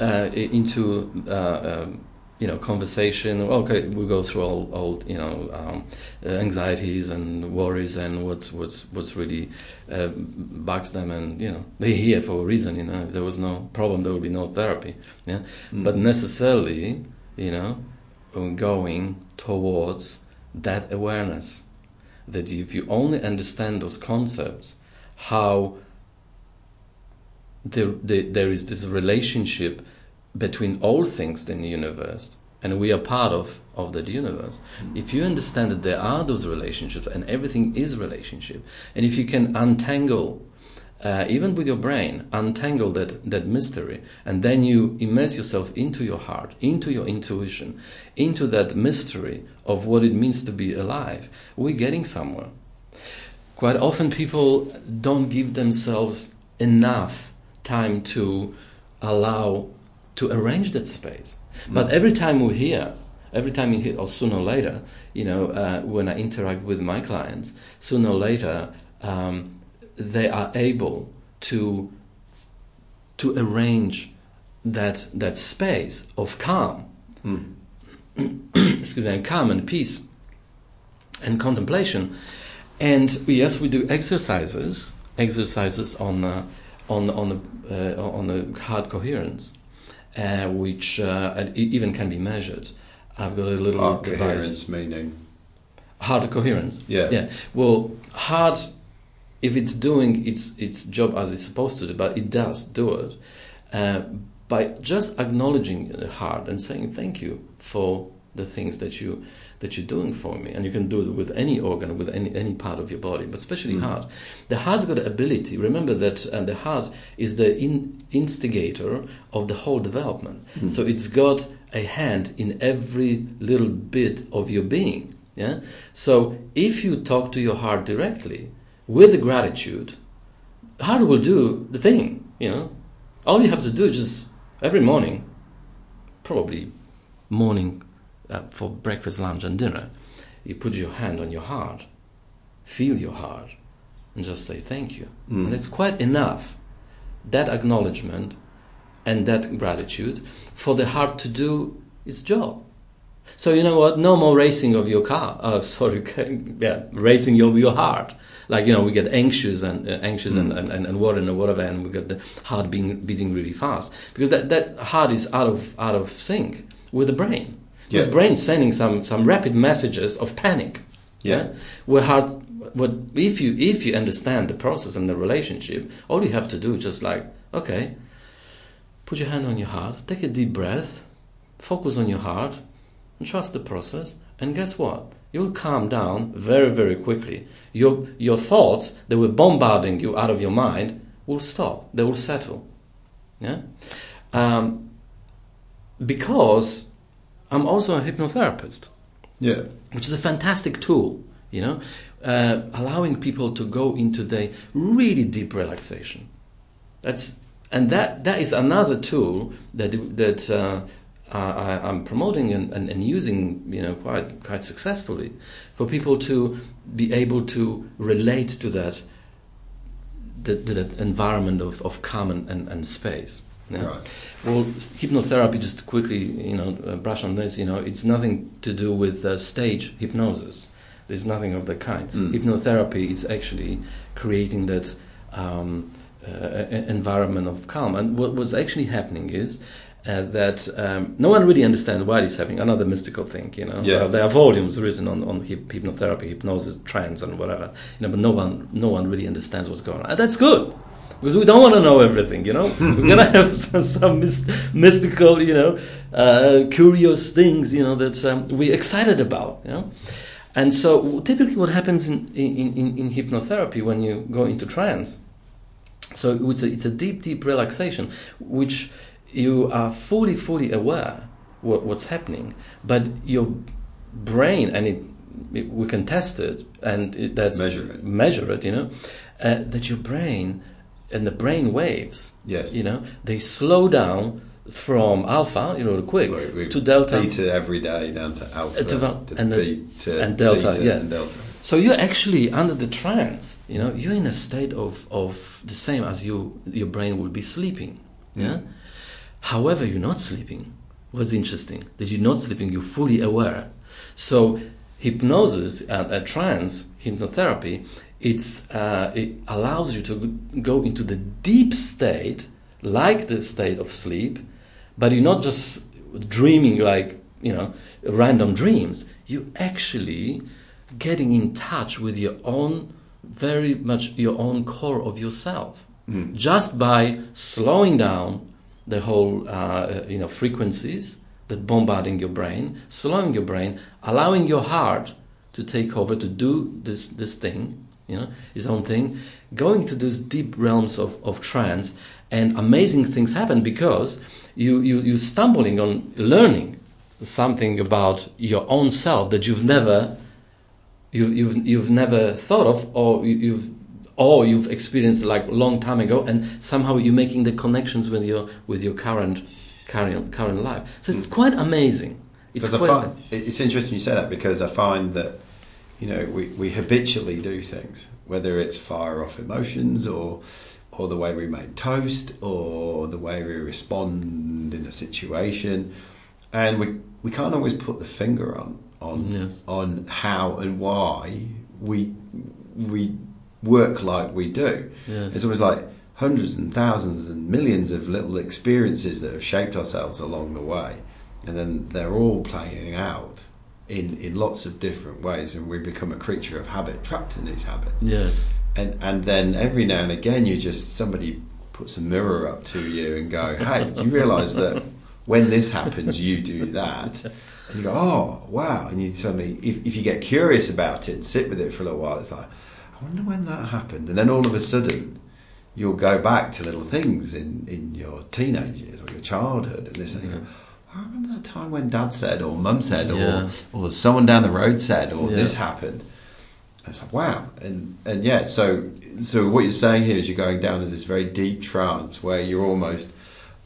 uh, into uh, um, you know conversation. Okay, we go through all, all you know um, anxieties and worries and what what what's really uh, bugs them, and you know they're here for a reason. You know, if there was no problem, there would be no therapy. Yeah, Mm. but necessarily, you know, going towards that awareness that if you only understand those concepts, how there, there, is this relationship between all things in the universe, and we are part of, of that universe. If you understand that there are those relationships and everything is relationship, and if you can untangle, uh, even with your brain, untangle that, that mystery, and then you immerse yourself into your heart, into your intuition, into that mystery of what it means to be alive, we're getting somewhere. Quite often, people don't give themselves enough time to allow to arrange that space. But every time we hear, every time you hear, or sooner or later, you know, uh, when I interact with my clients, sooner or later, um, they are able to to arrange that that space of calm, Mm. excuse me, and calm and peace and contemplation. And yes, we do exercises, exercises on uh, on on the uh, on the heart coherence, uh, which uh, even can be measured. I've got a little Heart device. coherence meaning. Heart coherence. Yeah. Yeah. Well, heart, if it's doing its its job as it's supposed to do, but it does do it, uh, by just acknowledging the heart and saying thank you for the things that you that you're doing for me, and you can do it with any organ, with any any part of your body, but especially Mm. heart. The heart's got the ability. Remember that uh, the heart is the in, instigator of the whole development. Mm. So it's got a hand in every little bit of your being. Yeah. So if you talk to your heart directly with the gratitude, the heart will do the thing. You know, all you have to do is just every morning, probably morning uh, for breakfast, lunch, and dinner, you put your hand on your heart, feel your heart, and just say thank you. Mm. And that's quite enough. That acknowledgement and that gratitude for the heart to do its job. So you know what? No more racing of your car. Uh, sorry, yeah, racing of your heart. Like you know, we get anxious and uh, anxious and, and, and, and worried and whatever, and we get the heart being beating really fast because that, that heart is out of out of sync with the brain. Because Yeah. brain sending some some rapid messages of panic. Yeah. Where heart, what if you if you understand the process and the relationship, all you have to do is just like okay, put your hand on your heart, take a deep breath, focus on your heart, and trust the process. And guess what? You'll calm down very, very quickly. Your, your thoughts that were bombarding you out of your mind will stop. They will settle. Yeah? Um, because I'm also a hypnotherapist, Yeah. which is a fantastic tool, you know, uh, allowing people to go into the really deep relaxation. That's and that that is another tool that that uh, I, I'm promoting and, and, and using, you know, quite quite successfully for people to be able to relate to that the, the, that environment of, of calm and, and, and space. Yeah? Right. Well, hypnotherapy, just quickly, you know, uh, brush on this. You know, it's nothing to do with uh, stage hypnosis. There's nothing of the kind. Mm. Hypnotherapy is actually creating that um, uh, environment of calm. And what, what's actually happening is uh, that um, no one really understands why it's happening. Another mystical thing, you know. Yes. Uh, there are volumes written on, on hyp- hypnotherapy, hypnosis, trance, and whatever. You know, but no one no one really understands what's going on. And that's good because we don't want to know everything. You know, we're gonna have some, some mys- mystical, you know, uh, curious things, you know, that um, we're excited about. You know. And so, typically, what happens in, in, in, in hypnotherapy when you go into trance so it's a, it's a deep, deep relaxation, which you are fully, fully aware what, what's happening, but your brain and it, it we can test it and it, that's Measure it. measure it, you know, uh, that your brain and the brain waves, Yes. you know, they slow down from alpha, you know, the quick we- to delta. Beta every day down to alpha Uh, to to and beta and delta, theta, yeah. and delta. So you're actually under the trance. You know, you're in a state of, of the same as you your brain would be sleeping. Yeah. However, you're not sleeping. What's interesting that you're not sleeping. You're fully aware. So hypnosis and uh, trance hypnotherapy, it's uh, it allows you to go into the deep state, like the state of sleep, but you're not just dreaming like you know random dreams. You're actually getting in touch with your own very much your own core of yourself just by slowing down the whole uh, you know frequencies that bombarding your brain slowing your brain allowing your heart to take over to do this this thing you know his own thing going to those deep realms of, of trance and amazing things happen because you, you you stumbling on learning something about your own self that you've never you, you've you've never thought of or you, you've or you've experienced like a long time ago and somehow you're making the connections with your with your current current current life. So it's mm. quite amazing. It's quite find it's interesting you say that because I find that you know we, we habitually do things whether it's fire off emotions or or the way we make toast or the way we respond in a situation and we we can't always put the finger on on Yes. on how and why we we work like we do Yes. it's always like hundreds and thousands and millions of little experiences that have shaped ourselves along the way, and then they're all playing out in in lots of different ways, and we become a creature of habit, trapped in these habits. yes And and then every now and again, you just somebody puts a mirror up to you and go, "Hey, do you realise that when this happens, you do that?" And you go, "Oh, wow!" And you suddenly, if if you get curious about it and sit with it for a little while, it's like, "I wonder when that happened." And then all of a sudden, you'll go back to little things in in your teenage years or your childhood, and this thing. Yes. I remember that time when Dad said, or Mum said, Yeah. or or someone down the road said, or Yeah. this happened. And it's like wow, and and yeah, so so what you're saying here is you're going down to this very deep trance where you're almost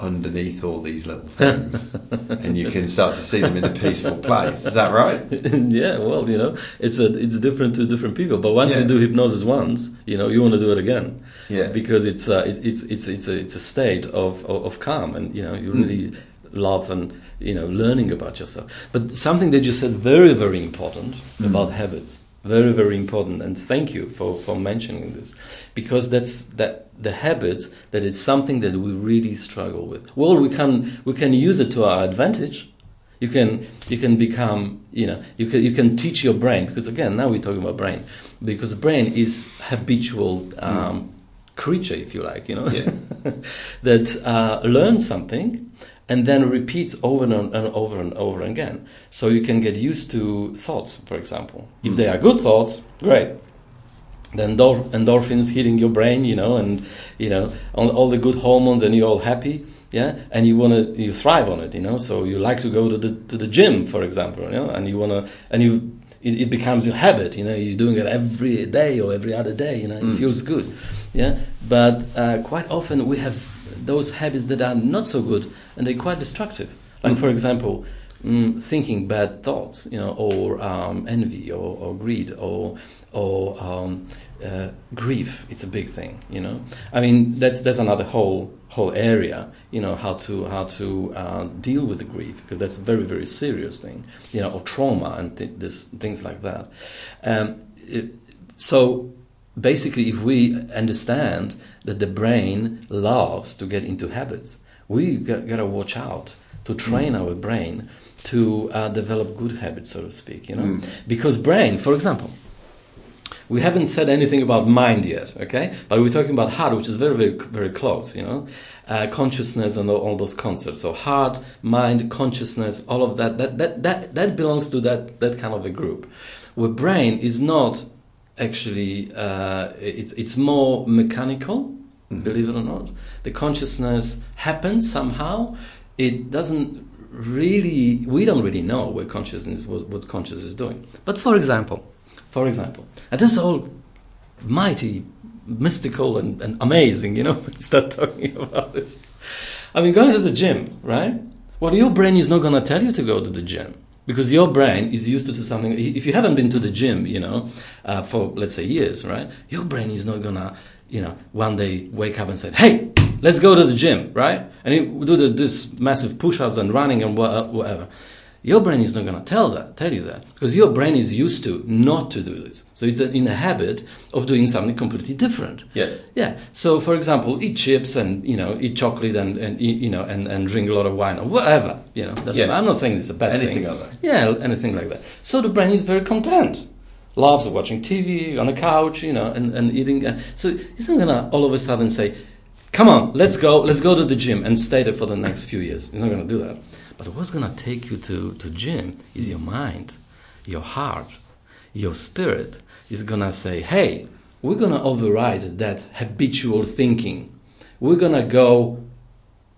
underneath all these little things, and you can start to see them in a peaceful place. Is that right? yeah well you know it's a it's different to different people but once Yeah. you do hypnosis once you know you want to do it again Yeah. because it's uh, it's it's it's it's a, it's a state of, of of calm and you know you Hmm. really love and you know learning about yourself. But something that you said very very important Hmm. about habits very very important and thank you for for mentioning this because that's that the habits that it's something that we really struggle with. Well we can we can use it to our advantage. You can you can become you know you can you can teach your brain because again now we're talking about brain because brain is habitual um, creature if you like you know? Yeah. that uh, learns something and then repeats over and, and over and over again so you can get used to thoughts for example if they are good thoughts great then endor- endorphins hitting your brain, you know, and you know all, all the good hormones, and you're all happy, yeah, and you want to you thrive on it, you know. So you like to go to the to the gym, for example, you know, and you want to and you it, it becomes your habit, you know. You're doing it every day or every other day, you know. It feels good, yeah. But uh, quite often we have those habits that are not so good and they're quite destructive. Like for example, mm, thinking bad thoughts, you know, or um, envy, or, or greed, or or um, uh, grief. It's a big thing, you know. I mean, that's that's another whole whole area, you know, how to how to uh, deal with the grief because that's a very very serious thing, you know, or trauma and th- this things like that. Um, it, so basically, if we understand that the brain loves to get into habits, we got, got to watch out to train our brain to uh, develop good habits, so to speak. You know, Mm. because brain, for example, we haven't said anything about mind yet, okay? But we're talking about heart, which is very, very, very close, you know? Uh, consciousness and all, all those concepts. So heart, mind, consciousness, all of that, that, that, that, that belongs to that, that kind of a group. Where brain is not actually, uh, it's, it's more mechanical, believe it or not. The consciousness happens somehow. It doesn't really, we don't really know where consciousness, what, what consciousness is doing. But for example, for example, and this is all mighty, mystical, and, and amazing, you know, start talking about this. I mean, going to the gym, right? Well, your brain is not going to tell you to go to the gym because your brain is used to do something. If you haven't been to the gym, you know, uh, for let's say years, right? Your brain is not going to, you know, one day wake up and say, hey, let's go to the gym, right? And you do the, this massive push-ups and running and wha- whatever. Your brain is not going to tell that, tell you that, because your brain is used to not to do this. So it's in a habit of doing something completely different. Yes. Yeah. So, for example, eat chips and you know eat chocolate and, and eat, you know and, and drink a lot of wine or whatever. You know, that's Yeah. I'm not saying it's a bad Anything thing. like that. Yeah, anything like that. So the brain is very content. Loves watching TV on the couch, you know, and, and eating. uh, So he's not gonna all of a sudden say, "Come on, let's go, let's go to the gym and stay there for the next few years." He's not gonna do that. But what's gonna take you to to gym is your mind, your heart, your spirit is gonna say, "Hey, we're gonna override that habitual thinking. We're gonna go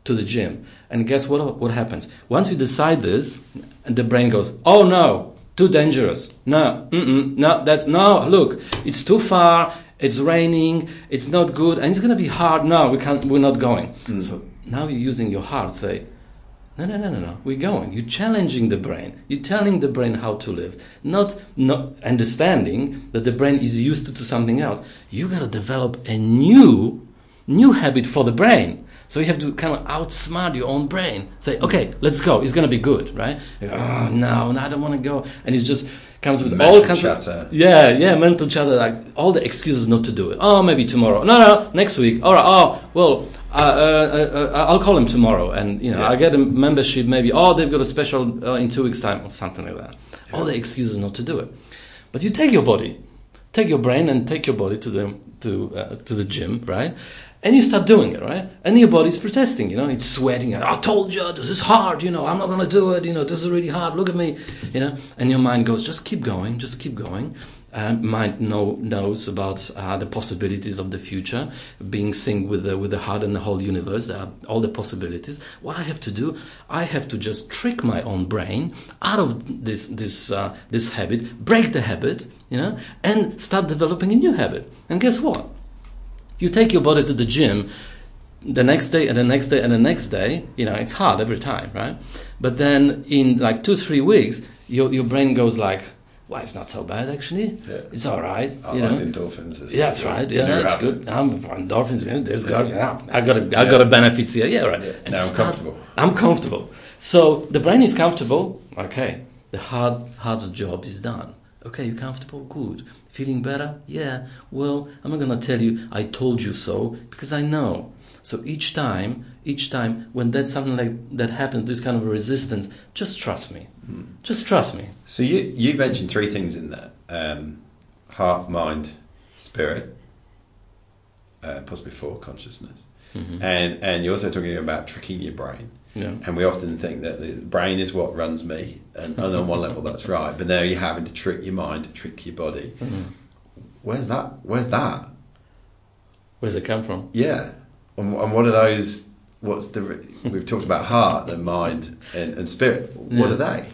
to the gym. And guess what? What happens once you decide this, and the brain goes, "Oh no, too dangerous. No, no, that's no. Look, it's too far. It's raining. It's not good, and it's gonna be hard. No, we can't. We're not going." Mm-hmm. So now you're using your heart. Say, no, no, no, no, no. We're going. You're challenging the brain. You're telling the brain how to live, not not understanding that the brain is used to, to something else. You gotta develop a new, new habit for the brain. So you have to kind of outsmart your own brain. Say, okay, let's go. It's gonna be good, right? Oh no, no, I don't want to go, and it just comes with all kinds chatter. of yeah, yeah, mental chatter, like all the excuses not to do it. Oh, maybe tomorrow. No, no, next week. All right. Oh, well, uh, uh, uh, I'll call him tomorrow, and you know, Yeah. I get a membership. Maybe oh, they've got a special uh, in two weeks' time or something like that. All the excuses not to do it. But you take your body, take your brain, and take your body to the to uh, to the gym, right? And you start doing it, right? And your body's protesting, you know, it's sweating. I told you, this is hard, you know, I'm not gonna do it, you know, this is really hard, look at me, you know. And your mind goes, just keep going, just keep going. And mind know, knows about uh, the possibilities of the future, being synced with the, with the heart and the whole universe, are all the possibilities. What I have to do, I have to just trick my own brain out of this, this, uh, this habit, break the habit, you know, and start developing a new habit. And guess what? You take your body to the gym the next day and the next day and the next day, you know, it's hard every time, right? But then in like two, three weeks, your, your brain goes like, well, it's not so bad actually. Yeah. It's all right, I you like know. endorphins. Yeah, that's right. Yeah, that's good. I'm endorphins. Yeah, there's got. Yeah, I got. A, I got a benefits here. Yeah, right. Yeah, And now I'm comfortable. I'm comfortable. So the brain is comfortable. Okay. The hard heart's job is done. Okay, you're comfortable? Good. Feeling better? Yeah. Well, I'm not gonna tell you I told you so because I know. So each time, each time when that's something like that happens, this kind of resistance, just trust me. Just trust me. So you you mentioned three things in there: um, heart, mind, spirit, uh, possibly four, consciousness, Mhm. and and you're also talking about tricking your brain. Yeah. And we often think that the brain is what runs me, and, and on one level that's right. But now you're having to trick your mind to trick your body. Mhm. Where's that? Where's that? Where's it come from? Yeah. And, and what are those? What's the? We've talked about heart and mind and, and spirit. What are they?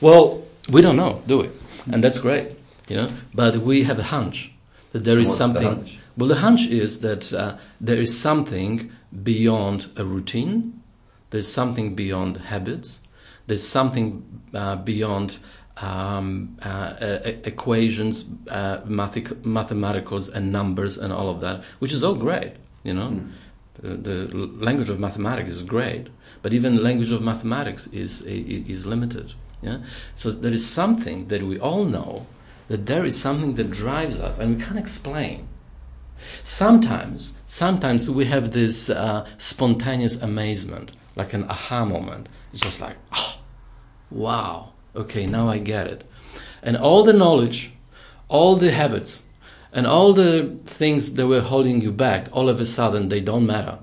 Well, we don't know, do we? And that's great, you know. But we have a hunch that there is What's the something. hunch? Well, the hunch is that uh, there is something beyond a routine. There's something beyond habits. There's something uh, beyond um, uh, equations, uh, mathematicals, and numbers, and all of that, which is all great, you know. The, the language of mathematics is great, but even language of mathematics is is limited. Yeah, so there is something that we all know that there is something that drives us, and we can't explain. Sometimes, sometimes we have this uh, spontaneous amazement, like an aha moment. It's just like, oh, wow, okay, now I get it. And all the knowledge, all the habits, and all the things that were holding you back, all of a sudden they don't matter.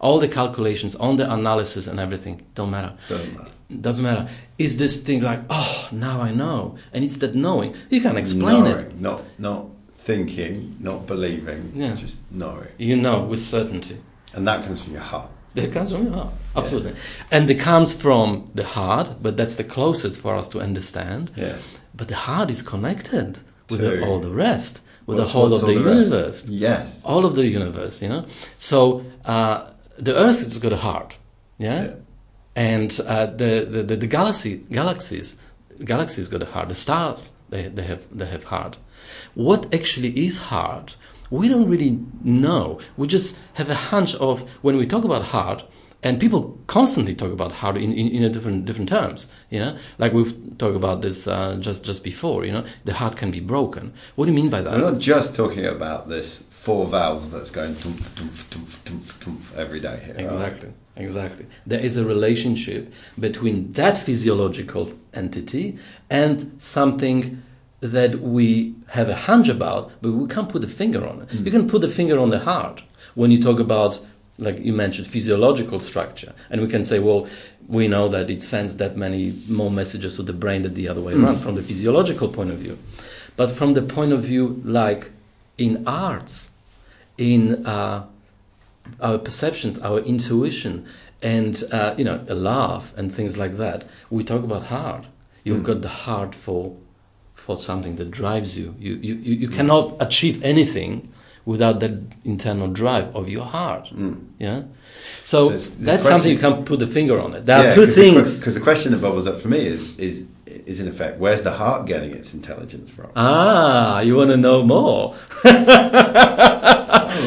All the calculations, all the analysis and everything don't matter. Doesn't matter. Doesn't matter. Is this thing like, oh, now I know? And it's that knowing. You can't explain knowing, it. Not not thinking, not believing, Yeah. just knowing. You know with certainty. And that comes from your heart. That comes from your heart, absolutely. And it comes from the heart, but that's the closest for us to understand. Yeah. But the heart is connected with the, all the rest, with What's- the whole of the, universe, Yes. all of the universe. You know. So uh, the Earth has got a heart, yeah, Yeah. and uh, the, the, the the galaxy galaxies galaxies got a heart. The stars they they have they have heart. What actually is heart? We don't really know. We just have a hunch of when we talk about heart, and people constantly talk about heart in, in, in a different different terms. You know, like we've talked about this uh, just just before. You know, the heart can be broken. What do you mean by that? We're not just talking about this four valves that's going tumph, tumph, tumph, tumph, tumph every day here. Exactly, exactly. There is a relationship between that physiological entity and something that we have a hunch about, but we can't put a finger on it. You can put a finger on the heart when you talk about, like you mentioned, physiological structure, and we can say, well, we know that it sends that many more messages to the brain than the other way around from the physiological point of view. But from the point of view, like in arts, in uh, our perceptions, our intuition, and uh, you know, a laugh and things like that. We talk about heart. You've got the heart for for something that drives you. You you you you cannot achieve anything without that internal drive of your heart. Yeah. So, So the that's something you can't put the finger on it. There are two things. Because things. the question that bubbles up for me is is is in effect where's the heart getting its intelligence from? Ah, you want to know more?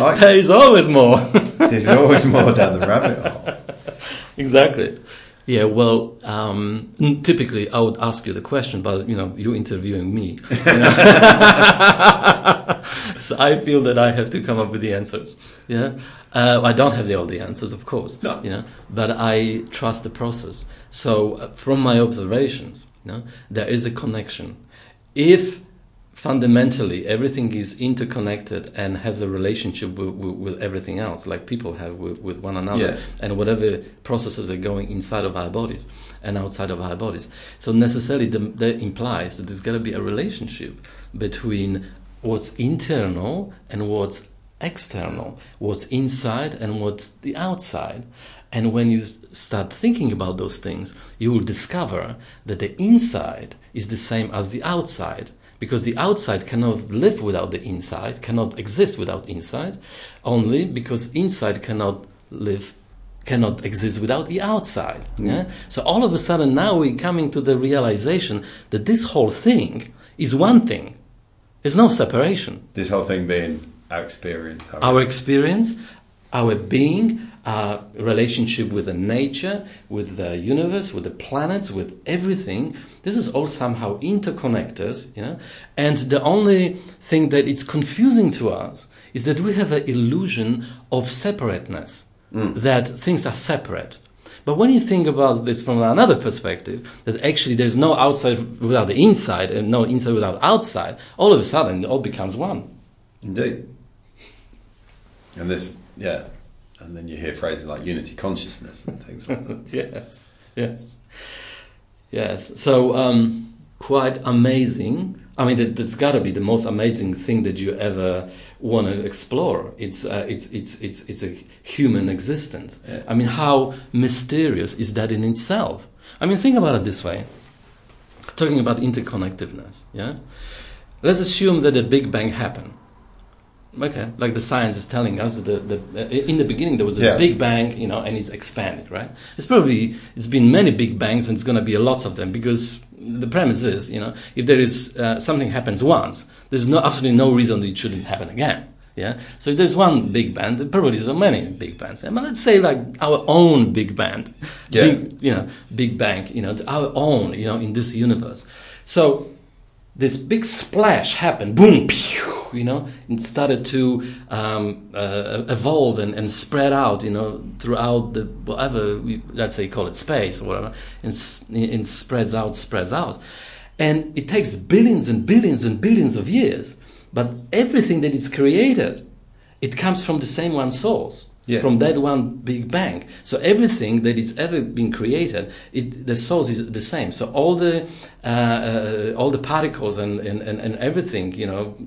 Like There is always more. There's always more down the rabbit hole. exactly. Yeah, well, um, typically I would ask you the question, but you know, you're interviewing me. you know. so I feel that I have to come up with the answers. Yeah, uh, I don't have the, all the answers, of course. No. You know, but I trust the process. So uh, from my observations, you know, there is a connection. If fundamentally everything is interconnected and has a relationship with, with, with everything else, like people have with, with one another, Yeah. and whatever processes are going inside of our bodies and outside of our bodies. So necessarily the, that implies that there's got to be a relationship between what's internal and what's external, what's inside and what's the outside. And when you start thinking about those things, you will discover that the inside is the same as the outside because the outside cannot live without the inside, cannot exist without inside, only because inside cannot live, cannot exist without the outside. Mm. Yeah? So all of a sudden now we're coming to the realization that this whole thing is one thing. There's no separation. This whole thing being our experience. Our, Our experience, our being, our relationship with the nature, with the universe, with the planets, with everything. This is all somehow interconnected, you know. And the only thing that it's confusing to us is that we have an illusion of separateness, hmm. that things are separate. But when you think about this from another perspective, that actually there's no outside without the inside and no inside without outside, all of a sudden it all becomes one. Indeed. And this, yeah. And then you hear phrases like unity consciousness and things like that. yes, yes, yes. So um, quite amazing. I mean, that, that's got to be the most amazing thing that you ever want to explore. It's uh, it's it's it's it's a human existence. Yeah. I mean, how mysterious is that in itself? I mean, think about it this way. Talking about interconnectedness, yeah. Let's assume that a Big Bang happened. Okay, like the science is telling us that the, the, in the beginning there was a Yeah. big bang, you know, and it's expanded, right? It's probably it's been many big bangs, and it's going to be a lot of them because the premise is, you know, if there is uh, something happens once, there's no absolutely no reason that it shouldn't happen again. Yeah. So if there's one big bang, there probably there's many big bangs. But let's say like our own big bang, Yeah. big, you know, big bang, you know, our own, you know, in this universe. So this big splash happened, boom, pew, you know, it started to um, uh, evolve and, and spread out, you know, throughout the whatever we, let's say call it space or whatever, and, and spreads out, spreads out, and it takes billions and billions and billions of years, but everything that is created, it comes from the same one source. Yes. From that one big bang. So everything that is ever been created, it, the source is the same. So all the uh, uh, all the particles and, and, and, and everything, you know,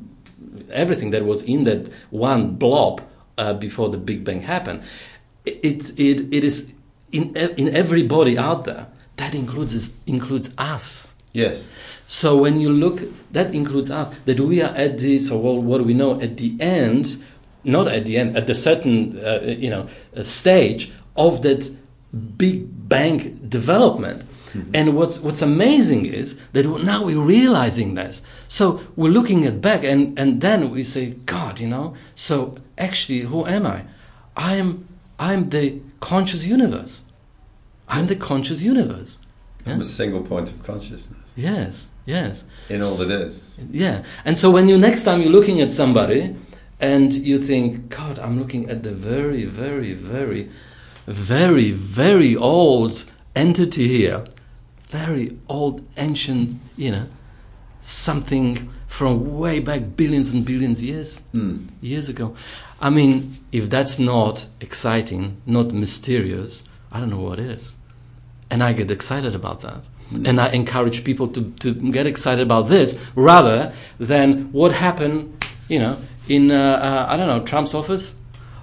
everything that was in that one blob uh, before the Big Bang happened, it it, it is in in every body out there. That includes includes us. Yes. So when you look, that includes us. That we are at the so what, what we know at the end, not at the end, at the certain uh, you know uh, stage of that big bang development. And what's what's amazing is that now we're realizing this. So we're looking at back, and and then we say, God, you know. So actually, who am I? I am I'm the conscious universe. I'm the conscious universe. I'm a single point of consciousness Yes, yes. in all that is. Yeah. And so when you next time you're looking at somebody and you think, God, I'm looking at the very, very, very, very, very old entity here. Very old, ancient, you know, something from way back billions and billions years Mm. years ago. I mean, if that's not exciting, not mysterious, I don't know what is. And I get excited about that. And I encourage people to, to get excited about this rather than what happened, you know, in, uh, uh, I don't know, Trump's office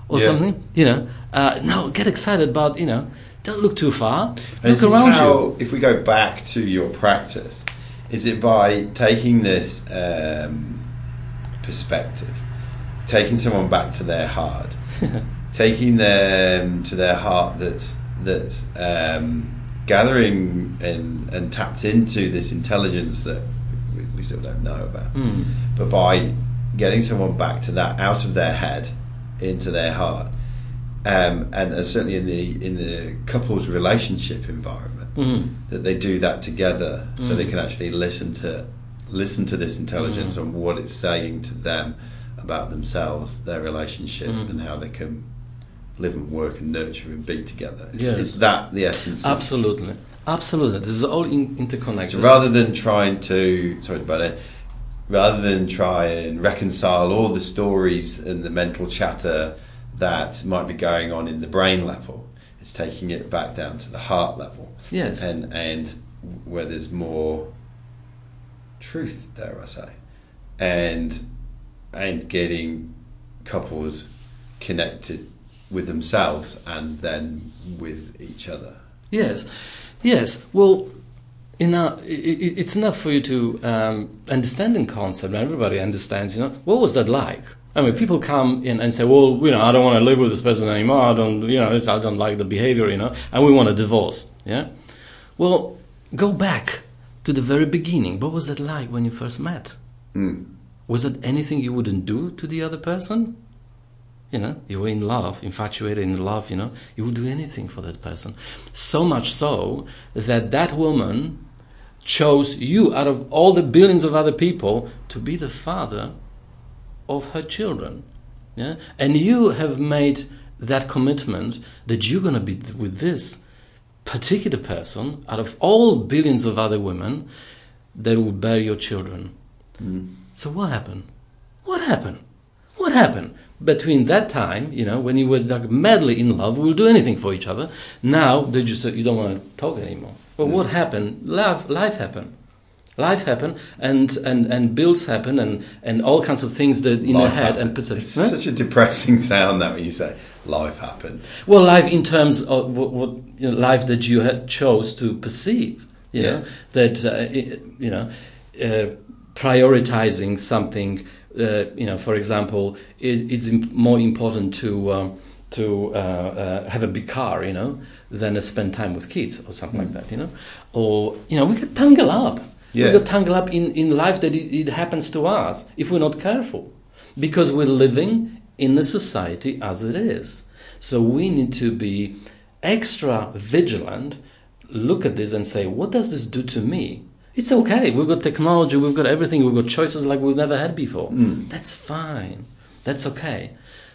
or Yeah. something. You know, uh, no, get excited about, you know, don't look too far. And look this is around you. if we go back to your practice, is it by taking this um, perspective, taking someone back to their heart, taking them to their heart that's that's um, gathering and, and tapped into this intelligence that we, we still don't know about, Hmm. but by getting someone back to that out of their head into their heart um, and uh, certainly in the in the couple's relationship environment Mm. that they do that together so they can actually listen to listen to this intelligence and what it's saying to them about themselves their relationship and how they can live and work and nurture and be together it's, Yes. it's that the essence Absolutely. Absolutely. This is all in, interconnected. so rather than trying to sorry about it rather than try and reconcile all the stories and the mental chatter that might be going on in the brain level it's taking it back down to the heart level Yes. and and where there's more truth dare I say and and getting couples connected with themselves and then with each other Yes, yes. Well, you know, i i it's enough for you to um, understand the concept. Everybody understands. You know, what was that like? I mean, people come in and say, "Well, you know, I don't want to live with this person anymore. I don't, you know, I don't like the behavior. You know, and we want a divorce." Yeah. Well, go back to the very beginning. What was that like when you first met? mm. Was that anything you wouldn't do to the other person? You know, you were in love, infatuated in love, you know, you would do anything for that person. So much so that that woman chose you out of all the billions of other people to be the father of her children. Yeah? And you have made that commitment that you're going to be with this particular person out of all billions of other women that will bear your children. Mm. So what happened? What happened? What happened between that time, you know, when you were like madly in love, we'll do anything for each other. Now they just you don't want to talk anymore. But what happened? Life, life happened. Life happened, and, and, and bills happen, and, and all kinds of things that in your Life head happened. and It's Huh? such a depressing sound that when you say life happened. Well, life in terms of what, what you know, life that you had chose to perceive, you Yeah. know, that uh, you know, uh, prioritizing something, uh, you know, for example, it, it's more important to um, to uh, uh, have a big car, you know, than to spend time with kids or something like that, you know, or you know, we get tangled up. Yeah. We get tangled up in, in life that it, it happens to us if we're not careful, because we're living in the society as it is. So we need to be extra vigilant, look at this and say, what does this do to me? It's okay. We've got technology, we've got everything, we've got choices like we've never had before. Mm. That's fine. That's okay.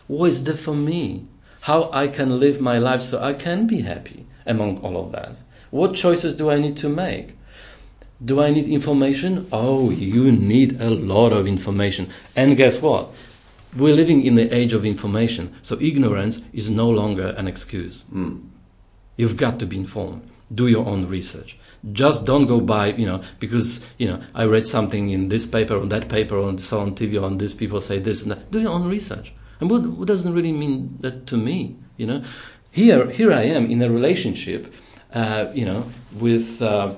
What is there for me? How I can live my life so I can be happy among all of that? What choices do I need to make? Do I need information? Oh, you need a lot of information. And guess what? We're living in the age of information, so ignorance is no longer an excuse. Mm. You've got to be informed. Do your own research. Just don't go by, you know, because, you know, I read something in this paper or that paper or saw on TV on this, people say this and that. Do your own research. And what, what doesn't really mean that to me, you know? Here, here I am in a relationship, uh, you know, with, uh,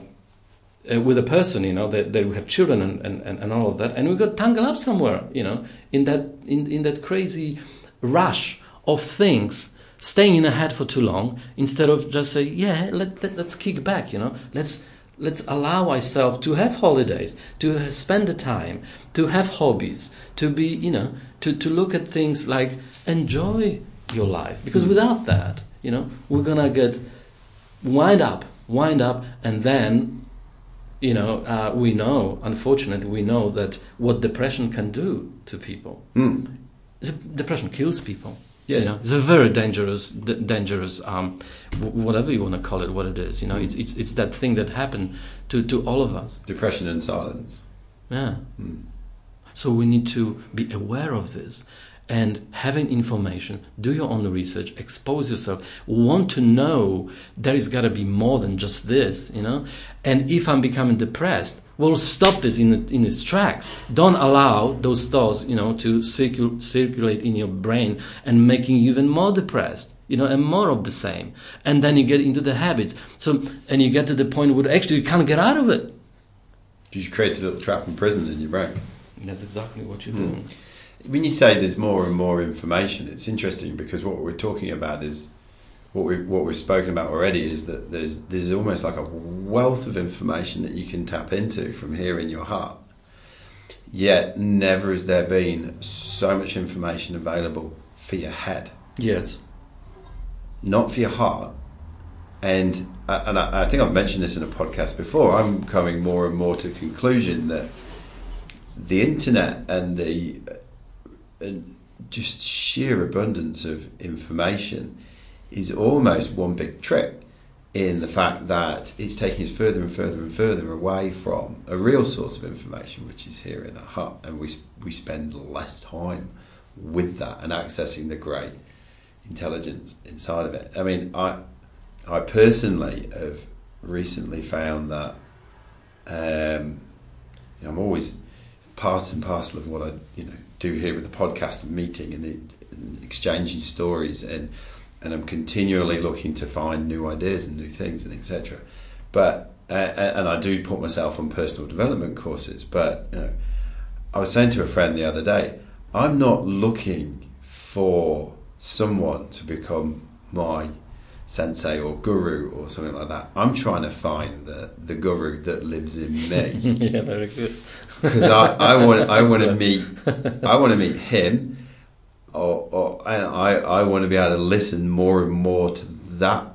uh, with a person, you know, that, that we have children and, and, and all of that, and we got tangled up somewhere, you know, in that, in, in that crazy rush of things staying in a head for too long instead of just say, yeah, let, let, let's kick back, you know, let's, let's allow ourselves to have holidays, to spend the time, to have hobbies, to be, you know, to, to look at things like enjoy your life. Because without that, you know, we're gonna get wind up, wind up, and then, you know, uh, we know, unfortunately, we know that what depression can do to people. Mm. Depression kills people. Yes. You know, it's a very dangerous, d- dangerous, um, w- whatever you want to call it, what it is. You know, it's, it's, it's that thing that happened to, to all of us. Depression and silence. Yeah. Mm. So we need to be aware of this and having information, do your own research, expose yourself, want to know there is got to be more than just this, you know. And if I'm becoming depressed, well, stop this in, in its tracks. Don't allow those thoughts, you know, to circul- circulate in your brain and making you even more depressed, you know, and more of the same. And then you get into the habits. So, and you get to the point where actually you can't get out of it. You create a little trap and prison in your brain. That's exactly what you're Hmm. doing. When you say there's more and more information, it's interesting because what we're talking about is what we've what we've spoken about already is that there's there's almost like a wealth of information that you can tap into from here in your heart. Yet never has there been so much information available for your head, Yes. not for your heart. And and I, I think I've mentioned this in a podcast before. I'm coming more and more to the conclusion that the internet and the and just sheer abundance of information is almost one big trick in the fact that it's taking us further and further and further away from a real source of information, which is here in our heart, and we we spend less time with that and accessing the great intelligence inside of it. I mean, I I personally have recently found that um, I'm always part and parcel of what I you know do here with the podcast and meeting and, the, and exchanging stories and and I'm continually looking to find new ideas and new things and etc. But uh, and I do put myself on personal development courses. But you know, I was saying to a friend the other day, I'm not looking for someone to become my sensei or guru or something like that. I'm trying to find the the guru that lives in me yeah, very good. Because I, I want I want to meet I want to meet him, or, or and I I want to be able to listen more and more to that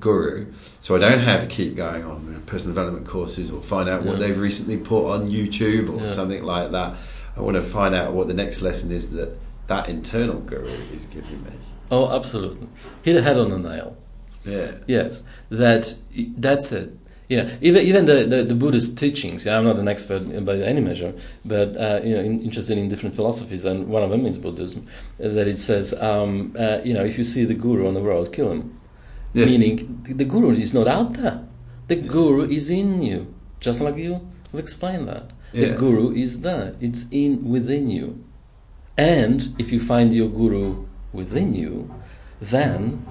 guru, so I don't have to keep going on personal development courses or find out what they've recently put on YouTube or Yeah. something like that. I want to find out what the next lesson is that that internal guru is giving me. Oh, absolutely. Hit a head on the nail. Yeah. Yes, that that's it. Know, even even the, the, the Buddhist teachings. Yeah, I'm not an expert by any measure, but uh, you know, in, interested in different philosophies, and one of them is Buddhism. uh, That it says, um, uh, you know, if you see the guru on the road, kill him. Yeah. Meaning, the, the guru is not out there. The guru is in you, just like you have explained that. The guru is there. It's in within you, and if you find your guru within you, then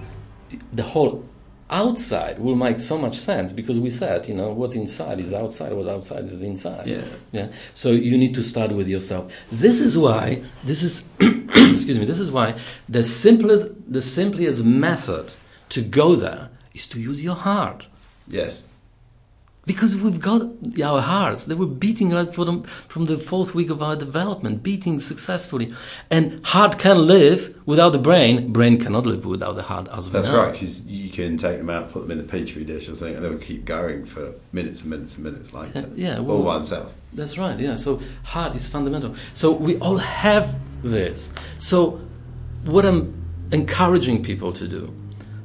the whole outside will make so much sense because we said, you know, what's inside is outside, what's outside is inside. Yeah. Yeah. So you need to start with yourself. This is why this is excuse me, this is why the simplest the simplest method to go there is to use your heart. Yes. Because we've got our hearts, they were beating like from, from the fourth week of our development, beating successfully. And heart can live without the brain, brain cannot live without the heart as well. That's right, because you can take them out, put them in the petri dish or something, and they'll keep going for minutes and minutes and minutes, like Yeah, that, yeah, all by themselves. That's right, yeah. So heart is fundamental. So we all have this. So what I'm encouraging people to do,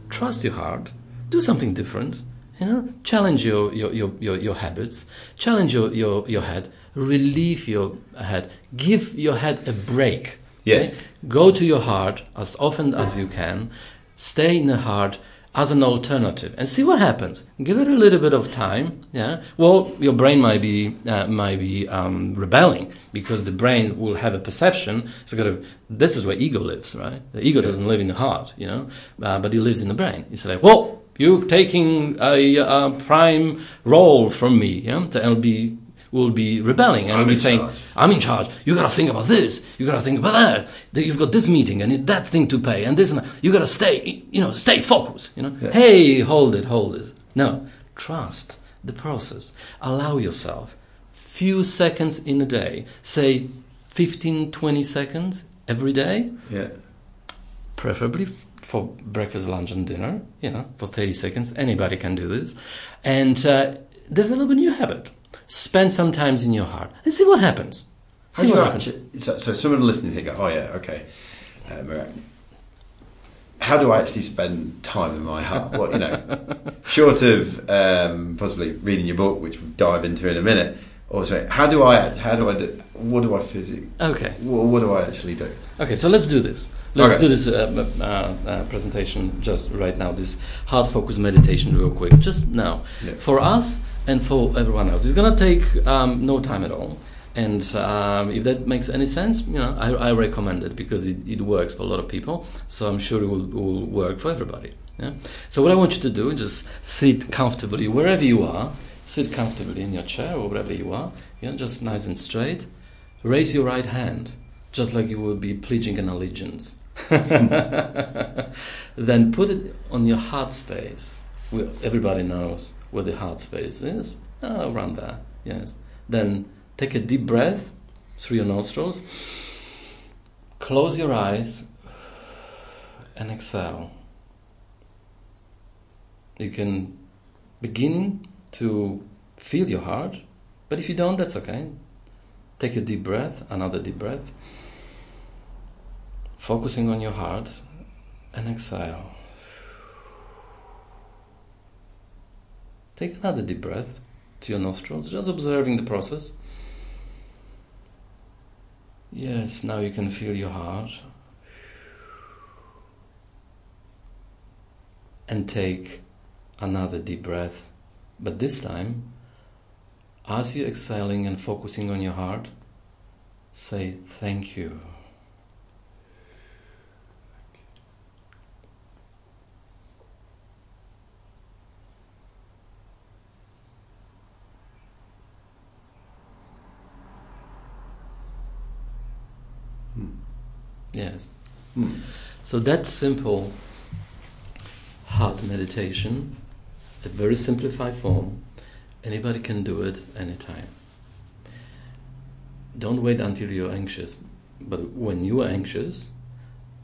trust your heart, do something different, you know, challenge your, your, your, your, your habits, challenge your, your, your head, relieve your head, give your head a break. Yes. Go to your heart as often as you can, stay in the heart as an alternative and see what happens. Give it a little bit of time. Yeah. Well, your brain might be uh, might be um, rebelling because the brain will have a perception. It's got to. This is where ego lives, right? The ego doesn't live in the heart, you know, uh, but it lives in the brain. It's like, well, you're taking a, a prime role from me. Yeah. I'll be will be rebelling and I'm will be saying, charge. I'm in charge. You got to think about this. You got to think about that. That You've got this meeting and that thing to pay and this and that. You got to stay, you know, stay focused. You know, Yeah. hey, hold it, hold it. No, trust the process. Allow yourself few seconds in a day. Say 15, 20 seconds every day, Yeah. preferably for breakfast, lunch, and dinner. You know, for 30 seconds. Anybody can do this, and uh, develop a new habit. Spend some time in your heart and see what happens. How See what happens. actually, so, so someone listening here go, oh yeah, okay. Mirek, how do I actually spend time in my heart? What you know, short of um, possibly reading your book, which we'll dive into in a minute. Or sorry, how do I? How do I do? What do I physically? Okay. What, what do I actually do? Okay, so let's do this. Let's Okay. do this uh, uh, uh, presentation just right now. This heart focus meditation, real quick, just now, Yeah. for us and for everyone else. It's gonna take um, no time at all, and um, if that makes any sense, you know, I, I recommend it because it, it works for a lot of people. So I'm sure it will, will work for everybody. Yeah. So what I want you to do is just sit comfortably wherever you are. Sit comfortably in your chair or wherever you are. Yeah, just nice and straight. Raise your right hand, just like you would be pledging an allegiance. then put it on your heart space. Everybody knows where the heart space is. Oh, around there, yes. Then take a deep breath through your nostrils. Close your eyes and exhale. You can begin to feel your heart, but if you don't, that's okay. Take a deep breath, another deep breath, focusing on your heart, and exhale. Take another deep breath to your nostrils, just observing the process. Yes, now you can feel your heart. And take another deep breath, but this time, as you're exhaling and focusing on your heart, say thank you. Yes. Hmm. So that simple heart meditation, it's a very simplified form. Anybody can do it anytime. Don't wait until you're anxious, but when you are anxious,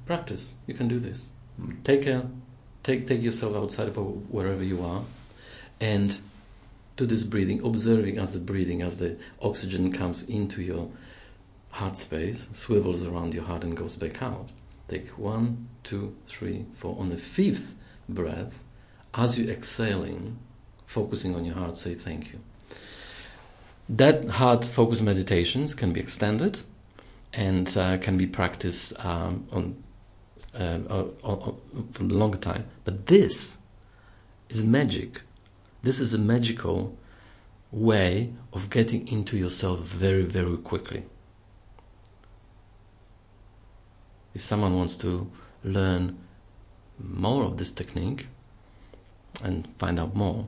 practice. You can do this. Hmm. Take a take take yourself outside of wherever you are, and do this breathing, observing as the breathing, as the oxygen comes into your heart space, swivels around your heart and goes back out. Take one, two, three, four. On the fifth breath, as you're exhaling, focusing on your heart, say thank you. That heart focus meditations can be extended and uh, can be practiced um, on, uh, uh, uh, for a longer time. But this is magic. This is a magical way of getting into yourself very, very quickly. If someone wants to learn more of this technique and find out more,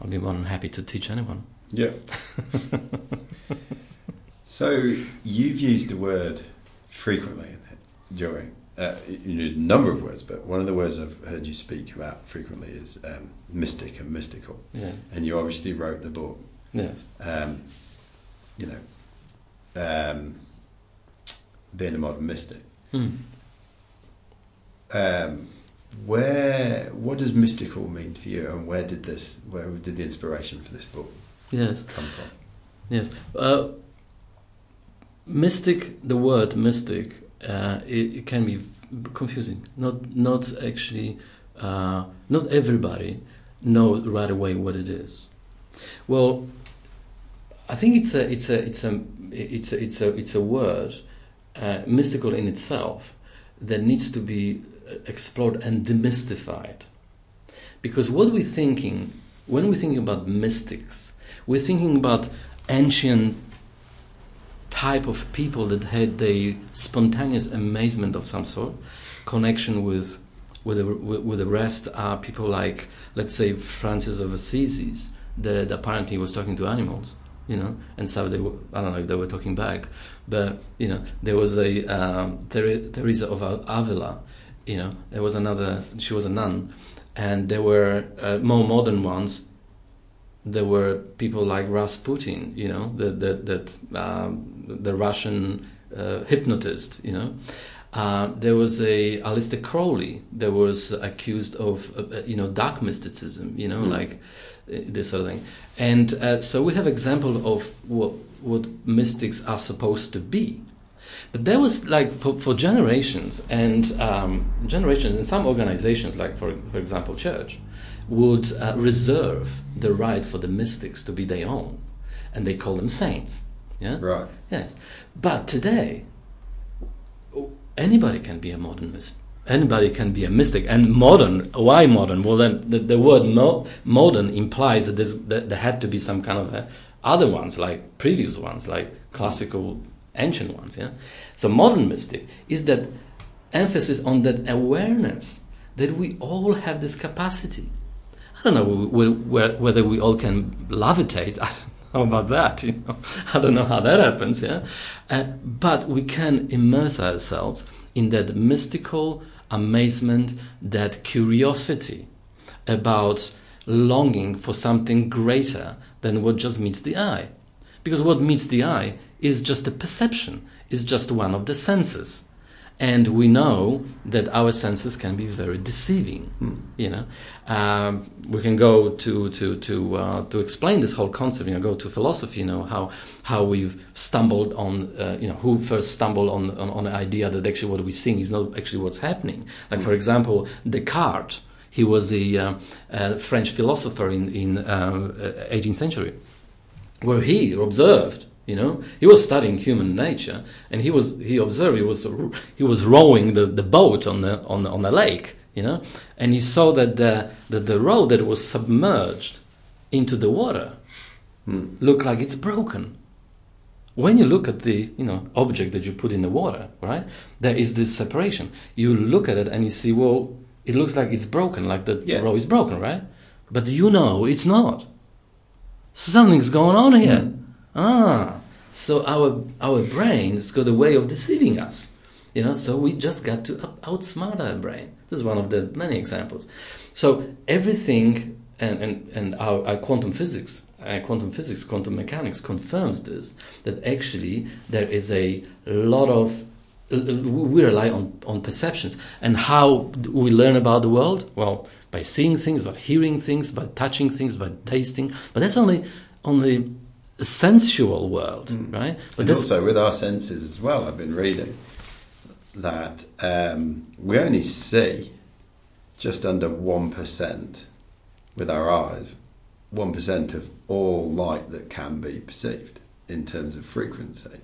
I'll be more than happy to teach anyone. Yeah. so you've used the word frequently during. uh, you a number of words, but one of the words I've heard you speak about frequently is um, mystic and mystical. Yes. And you obviously wrote the book, Yes. um, you know, um, being a modern mystic. Hmm. Um, where, what does mystical mean for you, and where did this, where did the inspiration for this book Yes. come from? Yes. Uh, mystic, the word mystic, uh, it, it can be confusing. Not, not actually, uh, not everybody know right away what it is. Well, I think it's a, it's a, it's a, it's a, it's a, it's a word, uh, mystical in itself, that needs to be explored and demystified. Because what we're thinking, when we're thinking about mystics, we're thinking about ancient type of people that had a spontaneous amazement of some sort, connection with with the, with the rest are people like, let's say, Francis of Assisi, that apparently was talking to animals, you know, and so they were, I don't know if they were talking back, but you know, there was a um, Teresa of Avila, you know, there was another, she was a nun, and there were uh, more modern ones there were people like Rasputin, you know, that that, that um, the Russian uh, hypnotist, you know. Uh, there was a Aleister Crowley that was accused of, uh, you know, dark mysticism, you know, mm. like uh, this sort of thing. And uh, so we have example of what what mystics are supposed to be. But there was like for, for generations and um, generations in some organizations, like for for example, church would uh, reserve the right for the mystics to be their own, and they call them saints. Yeah. Right. Yes. But today, anybody can be a modern mystic. Anybody can be a mystic. And modern, why modern? Well, then the, the word mo- modern implies that, that, there had to be some kind of other ones, like previous ones, like classical, ancient ones. Yeah. So modern mystic is that emphasis on that awareness that we all have this capacity I don't know whether we all can levitate. I don't about that. You know, I don't know how that happens. Yeah, uh, but we can immerse ourselves in that mystical amazement, that curiosity about longing for something greater than what just meets the eye. Because what meets the eye is just a perception, is just one of the senses and we know that our senses can be very deceiving. Mm. You know, um, we can go to to to uh, to explain this whole concept. You know, go to philosophy. You know how how we've stumbled on. Uh, you know, who first stumbled on, on on the idea that actually what we're seeing is not actually what's happening. Like mm. for example, Descartes. He was a uh, uh French philosopher in in 18th uh, century, where he observed you know, he was studying human nature, and he was he observed he was he was rowing the, the boat on the on the, on the lake. You know, and he saw that the that the row that was submerged into the water hmm. looked like it's broken. When you look at the you know object that you put in the water, right? There is this separation. You look at it and you see, well, it looks like it's broken, like the yeah. road is broken, right? But you know it's not. Something's going on here. Hmm Ah, so our our brain's got a way of deceiving us. You know, so we just got to outsmart our brain. This is one of the many examples. So everything and, and, and our, our quantum physics, uh, quantum physics, quantum mechanics confirms this, that actually there is a lot of we rely on, on perceptions. And how we learn about the world? Well, by seeing things, by hearing things, by touching things, by tasting. But that's only only sensual world, mm. right? But and also with our senses as well. I've been reading that um, we only see just under one percent with our eyes, one percent of all light that can be perceived in terms of frequency.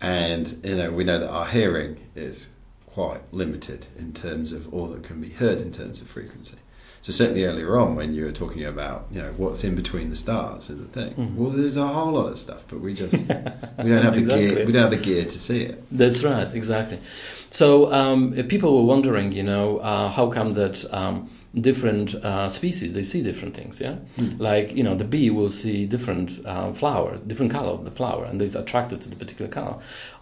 And you know, we know that our hearing is quite limited in terms of all that can be heard in terms of frequency. So certainly earlier on, when you were talking about you know what's in between the stars and the thing, Mhm. well, there's a whole lot of stuff, but we just we don't have the gear. We don't have the gear to see it. That's right, exactly. So um, people were wondering, you know, uh, how come that um, different uh, species they see different things, yeah? Like you know, the bee will see different uh, flower, different color of the flower, and is attracted to the particular color.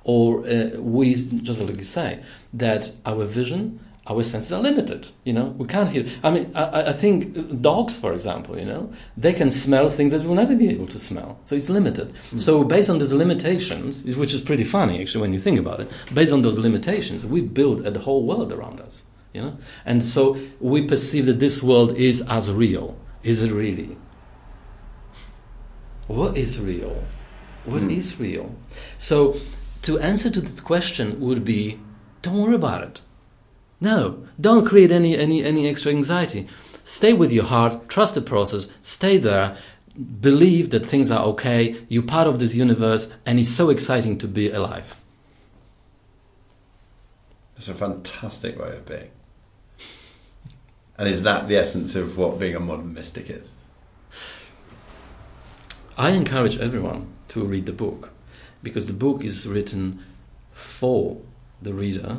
Or uh, we, just like you say, that our vision. Our senses are limited, you know. We can't hear. I mean, I, I- think dogs, for example, you know, they can smell things that we'll never be able to smell. So it's limited. So based on those limitations, which is pretty funny actually when you think about it, based on those limitations, we build a whole world around us, you know. And so we perceive that this world is as real. Is it really? What is real? What is Hmm. real? So to answer to that question would be, don't worry about it. No, don't create any, any, any extra anxiety. Stay with your heart, trust the process, stay there, believe that things are okay, you're part of this universe, and it's so exciting to be alive. That's a fantastic way of being. And is that the essence of what being a modern mystic is? I encourage everyone to read the book because the book is written for the reader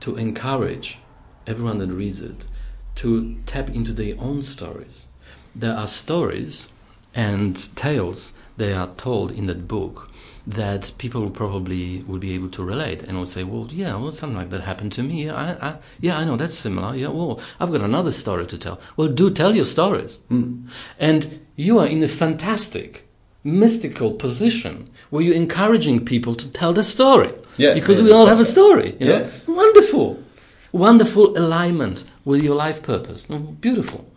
to encourage everyone that reads it to tap into their own stories. There are stories and tales they are told in that book that people probably will be able to relate and would say, well, yeah, well, something like that happened to me. Yeah, I, I, yeah, I know that's similar. Yeah, well, I've got another story to tell. Well, do tell your stories. Hmm. And you are in a fantastic, mystical position where you're encouraging people to tell the story. Yeah, because yeah, we all have a story. You know? Yes. Wonderful. Wonderful alignment with your life purpose. Beautiful.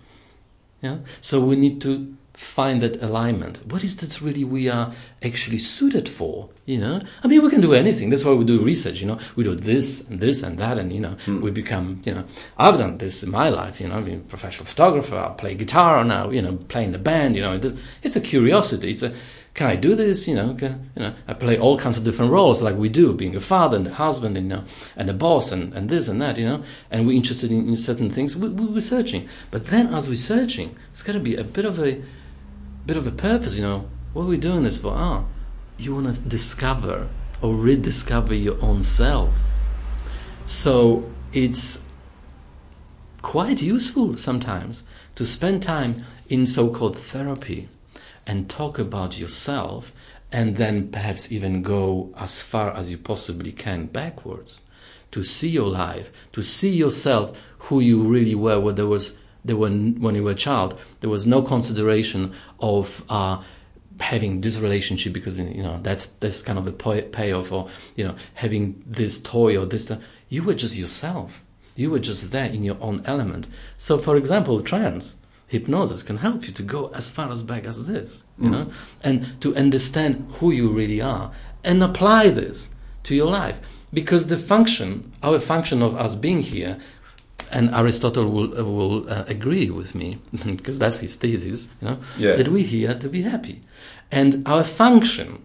Yeah. So we need to find that alignment. What is that really we are actually suited for? You know, I mean, we can do anything. That's why we do research. You know, we do this and this and that, and you know, hmm. we become. You know, I've done this in my life. You know, I've been a professional photographer. I play guitar now. You know, playing the band. You know, it- it's a curiosity. It's a can I do this? You know, can, you know, I play all kinds of different roles like we do, being a father and a husband, and, you know, and a boss, and, and this and that, you know, and we're interested in, in certain things. We, we, we're searching, but then as we're searching, it's got to be a bit of a bit of a purpose, you know. What are we doing this for? Ah, you want to discover or rediscover your own self. So it's quite useful sometimes to spend time in so-called therapy and talk about yourself and then perhaps even go as far as you possibly can backwards to see your life to see yourself who you really were where there was there were when you were a child there was no consideration of uh, having this relationship because you know that's that's kind of a pay- payoff or you know having this toy or this you were just yourself. You were just there in your own element. So for example trance hypnosis can help you to go as far as back as this you know and to understand who you really are and apply this to your life. Because the function our function of us being here and Aristotle will uh, will uh, agree with me because that's his thesis, you know, Yeah. that we're here to be happy, and our function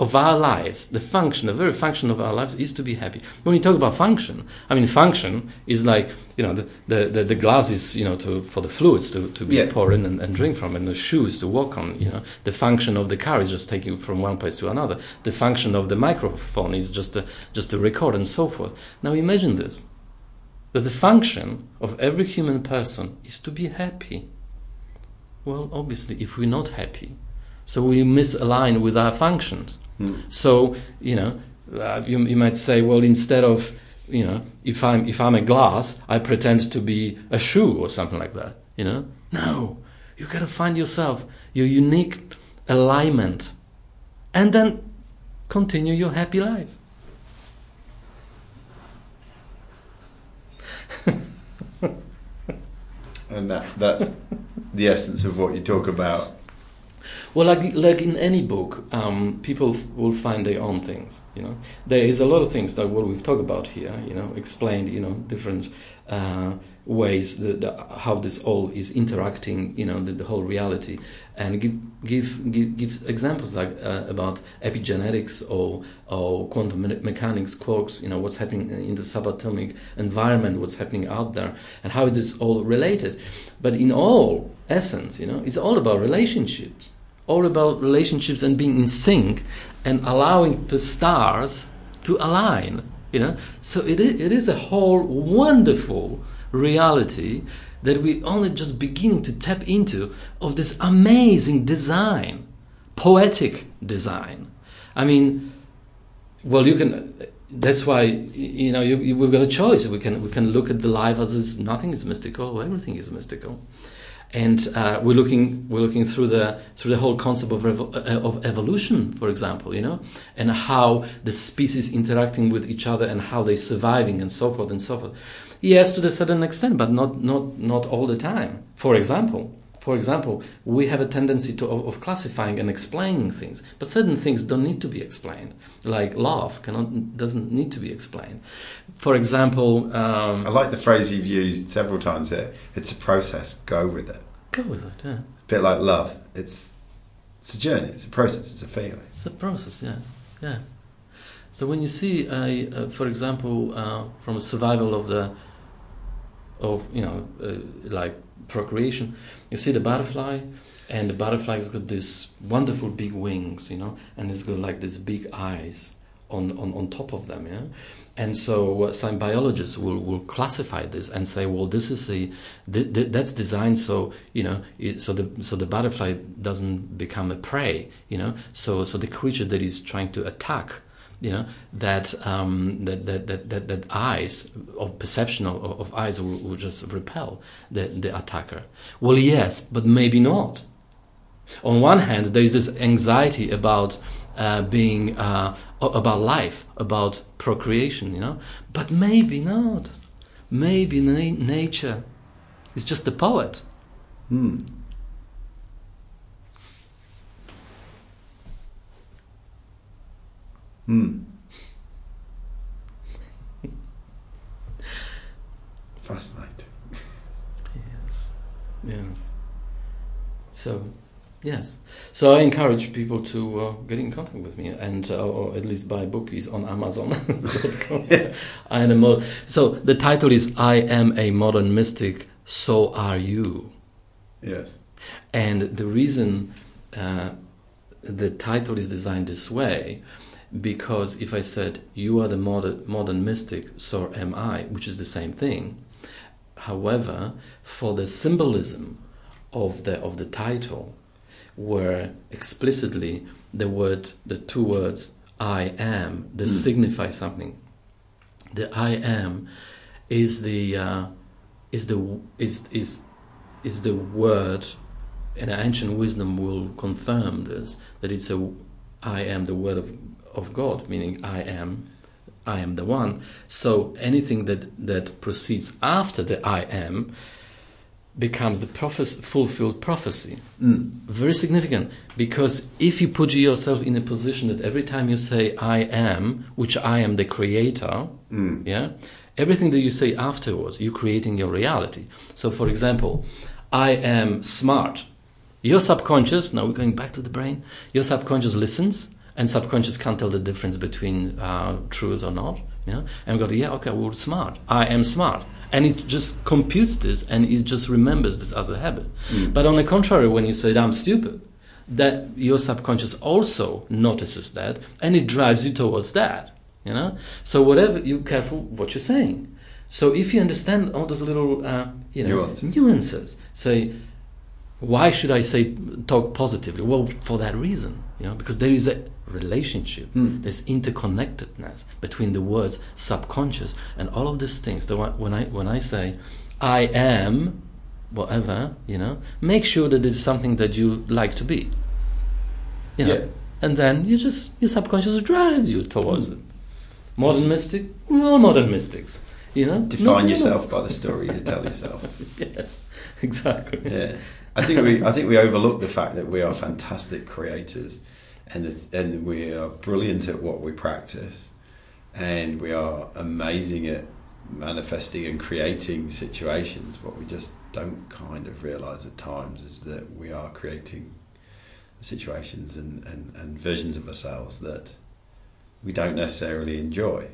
of our lives, the function, the very function of our lives, is to be happy. When we talk about function, I mean, function is like you know the the, the, the glasses, you know, to for the fluids to, to be Yeah. poured in and, and drink from, and the shoes to walk on. You know, the function of the car is just taking you from one place to another. The function of the microphone is just to, just to record and so forth. Now imagine this that the function of every human person is to be happy. Well, obviously, if we're not happy, so we misalign with our functions. So, you know, uh, you, you might say, well, instead of, you know, if I'm if I'm a glass, I pretend to be a shoe or something like that. You know, no, you got to find yourself, your unique alignment, and then continue your happy life. And that that's the essence of what you talk about. Well, like like in any book, um, people f- will find their own things. You know, there is a lot of things that what we've talked about here. You know, explained. You know, different uh, ways that the, how this all is interacting, you know, the, the whole reality, and give give give, give examples like uh, about epigenetics or or quantum me- mechanics, quarks, you know, what's happening in the subatomic environment, what's happening out there, and how it is all related. But in all essence, you know, it's all about relationships, all about relationships and being in sync and allowing the stars to align. You know, so it is, it is a whole wonderful reality that we only just beginning to tap into of this amazing design, poetic design. I mean, well, you can. That's why you know you, you, we've got a choice. We can we can look at the life as is, nothing is mystical, everything is mystical, and uh, we're looking we're looking through the through the whole concept of revo- uh, of evolution, for example, you know, and how the species interacting with each other and how they're surviving and so forth and so forth. Yes, to a certain extent, but not not not all the time. For example, for example, we have a tendency to of, of classifying and explaining things, but certain things don't need to be explained. Like love cannot doesn't need to be explained. For example, um, I like the phrase you've used several times here. It's a process. Go with it. go with it. Yeah, A bit like love. It's it's a journey. It's a process. It's a feeling. it's a process. Yeah, yeah. So when you see, a, uh, for example, uh, from a survival of the of you know uh, like procreation, you see the butterfly, and the butterfly's got these wonderful big wings, you know, and it's got like these big eyes on on, on top of them, yeah. And so uh, some biologists will, will classify this and say, well, this is the, th- th- that's designed so you know it, so the so the butterfly doesn't become a prey, you know. So so the creature that is trying to attack you know that um, that, that, that, that that eyes of perception of, of eyes will, will just repel the, the attacker. Well, yes, but maybe not. On one hand, there is this anxiety about uh, being uh, about life, about procreation, you know, but maybe not. Maybe na- nature is just a poet. Hmm. Fascinating. Yes, yes. So, yes. So I encourage people to uh, get in contact with me, and uh, or at least buy bookies on Amazon.com. I am a mod- so the title is "I am a modern mystic." So are you. Yes. And the reason uh, the title is designed this way, because if I said you are the modern, modern mystic, so am I, which is the same thing. However, for the symbolism of the of the title, where explicitly the word, the two words "I am," they Mm. signify something. The "I am" is the uh, is the is is is the word and ancient wisdom will confirm this that it's a I am the word of of God, meaning I am I am the one. So anything that that proceeds after the I am becomes the prophes- fulfilled prophecy. Mm. Very significant because if you put yourself in a position that every time you say I am, which I am the creator, Mm. yeah, everything that you say afterwards, you're creating your reality. So, for example, I am smart. Your subconscious, now we're going back to the brain, your subconscious listens, and subconscious can't tell the difference between uh, truth or not. Yeah? And we go, yeah, okay, we're smart. I am smart. And it just computes this and it just remembers this as a habit. Mm. But on the contrary, when you say, I'm stupid, that your subconscious also notices that and it drives you towards that. You know? So whatever, you careful what you're saying. So if you understand all those little, uh, you know, Nuances. nuances, say, why should I say talk positively? Well, for that reason, you know, because there is a relationship, Mm. there's interconnectedness between the words subconscious and all of these things. So when I when I say I am whatever, you know, make sure that it's something that you like to be. You know, Yeah. and then you just your subconscious drives you towards Mm. it. Modern mystic, well, modern mystics, you know, Define No, no, no. yourself by the story you tell yourself. yes, exactly. Yeah. I think we I think we overlook the fact that we are fantastic creators, and the, and we are brilliant at what we practice, and we are amazing at manifesting and creating situations. What we just don't kind of realize at times is that we are creating situations and, and, and versions of ourselves that we don't necessarily enjoy.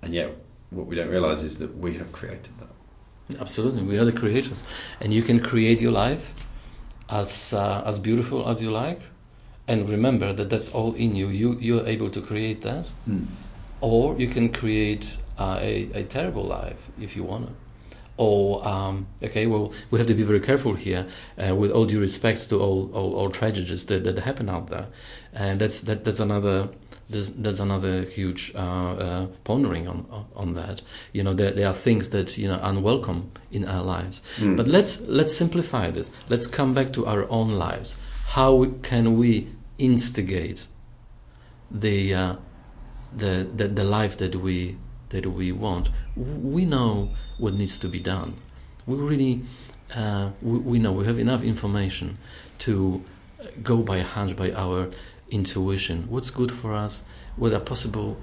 And yet, what we don't realize is that we have created that. Absolutely, we are the creators, and you can create your life as uh, as beautiful as you like, and remember that that's all in you. You you're able to create that, Mm. or you can create uh, a a terrible life if you want to. Or um, okay, well, we have to be very careful here, uh, with all due respect to all all, all tragedies that, that happen out there, and that's that that's another there's, that's another huge uh, uh, pondering on on that. You know, there, there are things that you know unwelcome in our lives. Mm. But let's let's simplify this. Let's come back to our own lives. How can we instigate the uh, the, the the life that we that we want? We know what needs to be done. We really uh, we, we know we have enough information to go by a hunch, by our intuition. What's good for us? What are possible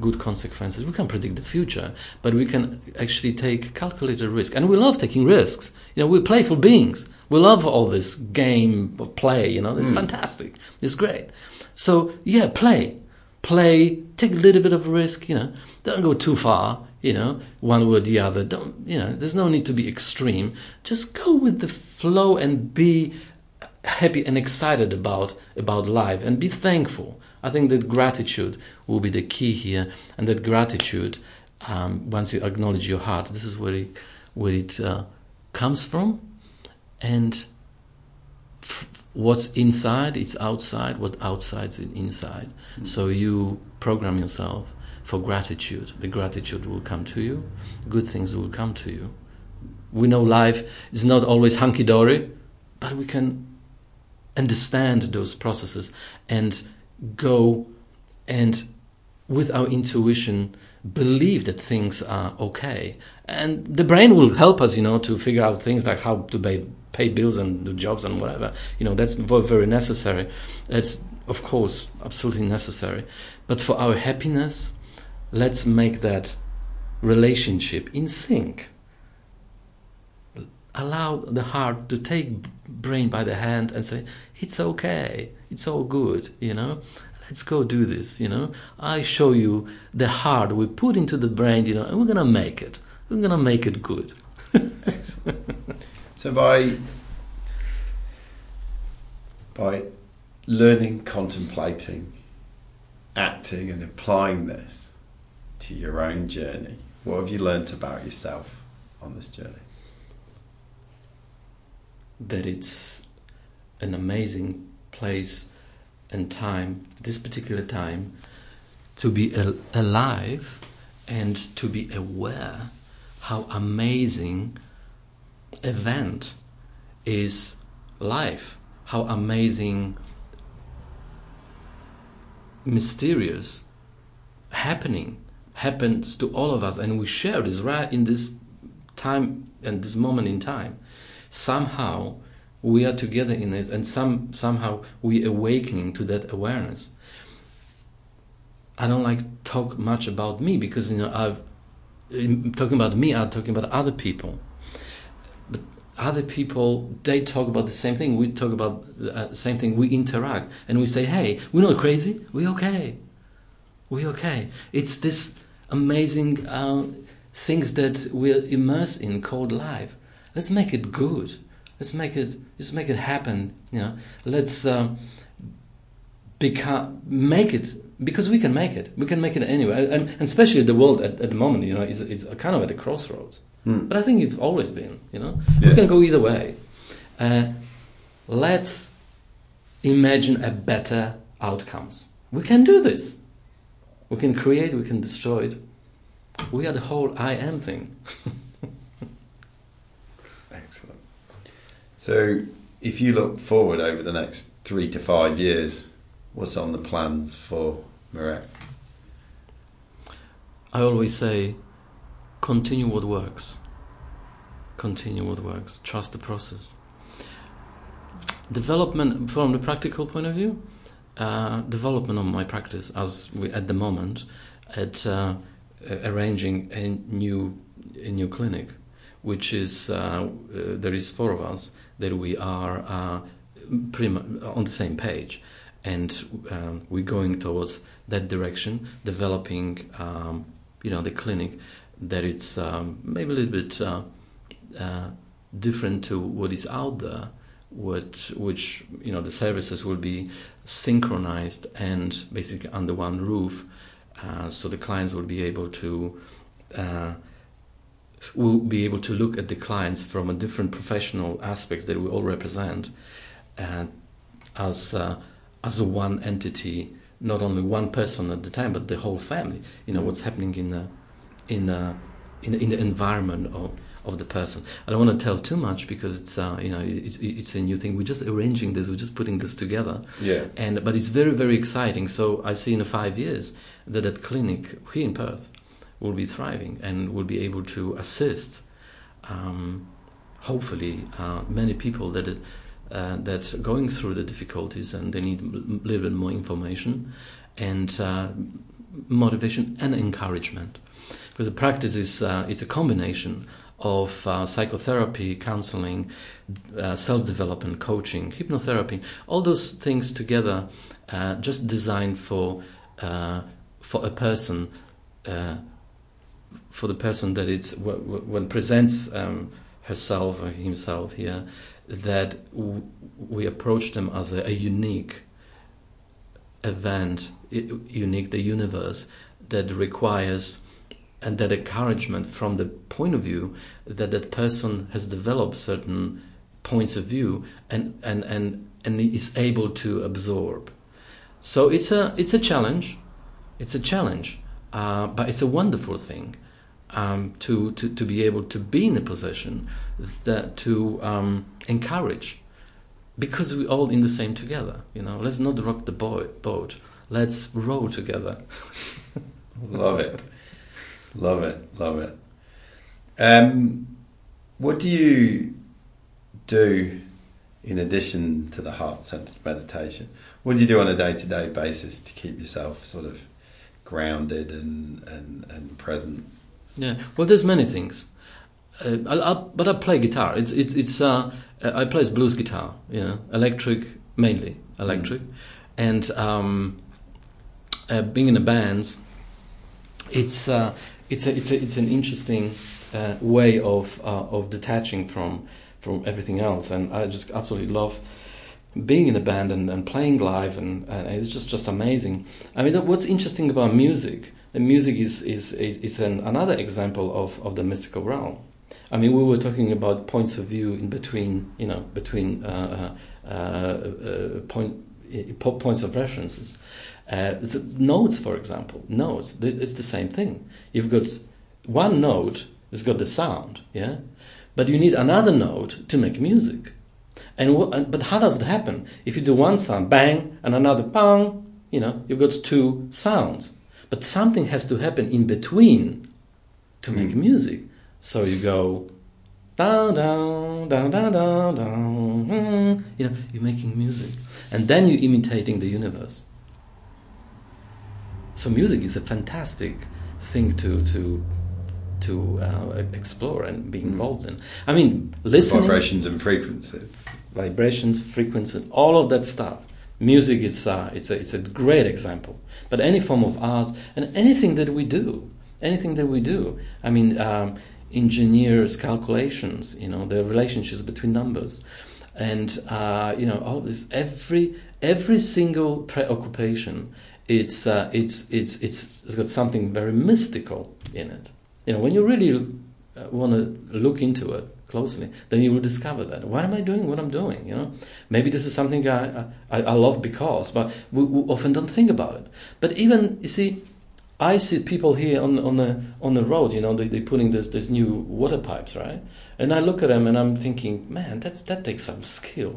good consequences? We can't predict the future, but we can actually take calculated risk, and we love taking risks. You know, we're playful beings. We love all this game play. You know, it's Mm. fantastic. It's great. So yeah, play, play. Take a little bit of risk. You know, don't go too far. You know, one way or the other. Don't. You know, there's no need to be extreme. Just go with the flow and be happy and excited about about life and be thankful. I think that gratitude will be the key here, and that gratitude, um, once you acknowledge your heart, this is where it where it uh, comes from, and f- what's inside, it's outside. What outside's in inside. So you program yourself for gratitude. The gratitude will come to you. Good things will come to you. We know life is not always hunky dory, but we can understand those processes and go and with our intuition believe that things are okay. And the brain will help us you know to figure out things like how to pay, pay bills and do jobs and whatever. You know that's very, necessary. That's of course absolutely necessary. But for our happiness let's make that relationship in sync allow the heart to take brain by the hand and say it's okay. It's all good you know. Let's go do this you know. I show you the heart we put into the brain you know and we're gonna make it. We're gonna make it good. So by by learning, contemplating, acting, and applying this to your own journey, what have you learnt about yourself on this journey? That it's an amazing place and time this particular time to be al- alive and to be aware how amazing event is life how amazing mysterious happening happens to all of us. And we share this right in this time and this moment in time somehow we are together in this and some somehow we awakening to that awareness. I don't like talk much about me because you know i've talking about me i'm talking about other people. But other people they talk about the same thing. We talk about the uh, same thing. We interact and we say hey we're not crazy? We're okay. We're okay. It's this amazing uh, things that we're immersed in called life let's make it good. Let's make it let's make it happen you know. Let's um, become make it because we can make it. We can make it anyway and, and especially the world at, at the moment you know is it's kind of at the crossroads. Hmm. but i think it's always been you know. Yeah. we can go either way. Uh, let's imagine a better outcomes. We can do this. We can create we can destroy it. We are the whole i am thing Excellent. So, if you look forward over the next three to five years, what's on the plans for Mirek? I always say, continue what works. Continue what works. Trust the process. Development, from the practical point of view, uh, development of my practice as we at the moment, at uh, arranging a new a new clinic, which is uh, uh, there is four of us that we are uh, pretty much on the same page, and um, we're going towards that direction, developing um, you know the clinic that it's um, maybe a little bit uh, uh, different to what is out there, what which you know the services will be synchronized and basically under one roof, uh, so the clients will be able to. Uh, will be able to look at the clients from a different professional aspects that we all represent, and as uh, as a one entity, not only one person at the time, but the whole family. You know what's happening in the in the in, in the environment of of the person. I don't want to tell too much because it's uh, you know it's it's a new thing. We're just arranging this. We're just putting this together. Yeah. And but it's very very exciting. So I see in five years that that clinic here in Perth will be thriving and will be able to assist, um, hopefully, uh, many people that it, uh, going through the difficulties and they need a little bit more information and uh, motivation and encouragement. Because the practice is uh, it's a combination of uh, psychotherapy, counseling, uh, self-development, coaching, hypnotherapy, all those things together, uh, just designed for uh, for a person, uh, for the person that it's when presents um, herself or himself here, that we approach them as a, a unique event, unique the universe that requires and that encouragement from the point of view that that person has developed certain points of view and and and and is able to absorb. So it's a it's a challenge, it's a challenge, uh, but it's a wonderful thing um, to, to to be able to be in a position that to um, encourage, because we're all in the same together. You know, let's not rock the boat. boat. Let's row together. Love it. Love it. Love it. Um, what do you do in addition to the heart centered meditation? What do you do on a day to day basis to keep yourself sort of grounded and, and, and present? Yeah, well, there's many things. Uh, I'll, I'll, but I play guitar. It's it's it's. Uh, I play blues guitar. You know, electric mainly electric, and um, uh, being in a band, it's uh, it's a, it's a, it's an interesting uh, way of uh, of detaching from from everything else, and I just absolutely love being in a band and, and playing live, and, and it's just just amazing. I mean, what's interesting about music? The music is is is, an, another example of, of the mystical realm. I mean, we were talking about points of view in between, you know, between uh, uh, uh, point, points of references. Uh, notes, for example, notes. It's the same thing. You've got one note has got the sound, yeah, but you need another note to make music. And but how does it happen? If you do one sound, bang, and another bang, you know, you've got two sounds. But something has to happen in between to make mm. music. So you go down, down, down, down, down, down. You know, you're making music, and then you're imitating the universe. So music is a fantastic thing to to to uh, explore and be involved in. I mean, listening, vibrations and frequencies, vibrations, frequencies, all of that stuff. Music is uh, it's a it's a great example. But any form of art and anything that we do, anything that we do. I mean, um, engineers' calculations. You know, the relationships between numbers, and uh, you know, all this every every single preoccupation it's uh, it's it's it's it's got something very mystical in it. You know, when you really uh, want to look into it closely, then you will discover that. Why am I doing what I'm doing? You know, maybe this is something I I, I love because, but we, we, often don't think about it. But even you see, I see people here on on the on the road. You know, they they putting this this new water pipes, right? And I look at them and I'm thinking, man, that's that takes some skill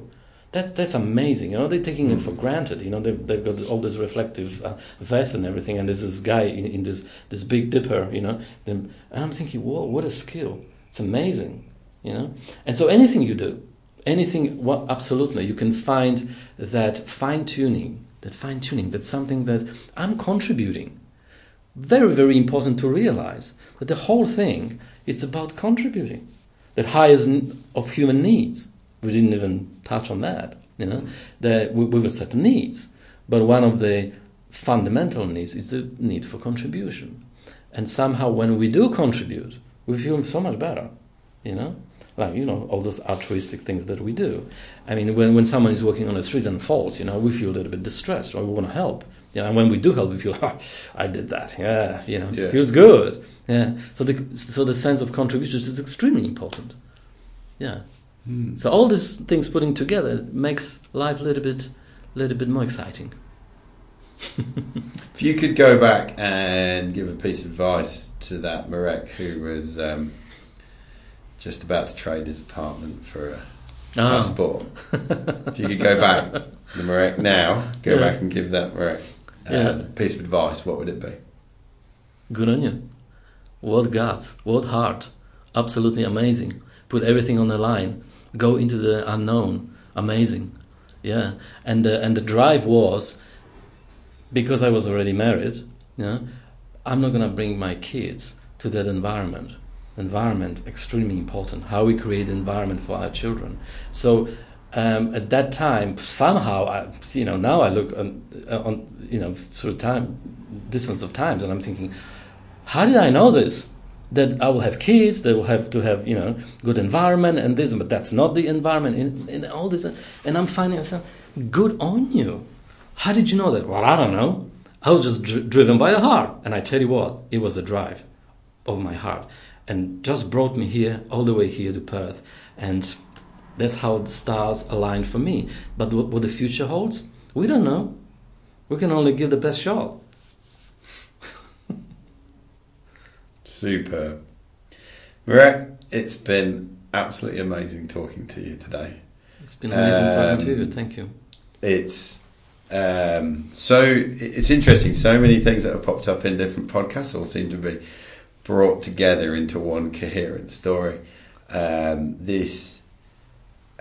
that's that's amazing. You know, they're taking it for granted. You know, they've, they've got all this reflective uh, vest and everything, and there's this guy in, in this this big dipper. You know, and I'm thinking, whoa, what a skill! It's amazing. You know, and so anything you do, anything, well, absolutely, you can find that fine tuning. That fine tuning. That's something that I'm contributing very, very important to realize that the whole thing is about contributing. The highest of human needs. We didn't even touch on that. You know, that we, we will set needs, but one of the fundamental needs is the need for contribution. And somehow, when we do contribute, we feel so much better. You know, like you know all those altruistic things that we do. I mean, when when someone is walking on the street and falls, you know, we feel a little bit distressed, or we want to help. You know, and when we do help, we feel, oh, I did that. Yeah, you know, Yeah. it feels good. Yeah. So the so the sense of contribution is extremely important. Yeah. So all these things putting together makes life a little bit, a little bit more exciting. If you could go back and give a piece of advice to that Mirek who was um, just about to trade his apartment for a Ah. passport, if you could go back, the Mirek now, go Yeah. back and give that Mirek uh, Yeah. a piece of advice, what would it be? Good on you. What guts, what heart. Absolutely amazing. Put everything on the line. Go into the unknown. Amazing. Yeah. And the, and the drive was because I was already married, yeah, I'm not going to bring my kids to that environment. Environment, extremely important. How we create environment for our children. So um, at that time, somehow, I, you know, now I look on, uh, on, you know, through time, distance of times, and I'm thinking, how did I know this? That I will have kids, they will have to have, you know, good environment and this, but that's not the environment in, all this. And I'm finding myself, good on you. How did you know that? Well, I don't know. I was just dri- driven by the heart. And I tell you what, it was a drive of my heart. And just brought me here, all the way here to Perth. And that's how the stars aligned for me. But what, what the future holds, we don't know. We can only give the best shot. Superb. Mirek, it's been absolutely amazing talking to you today. It's been amazing talking to Um, you. Thank you. it's um, so it's interesting. So many things that have popped up in different podcasts all seem to be brought together into one coherent story. Um, this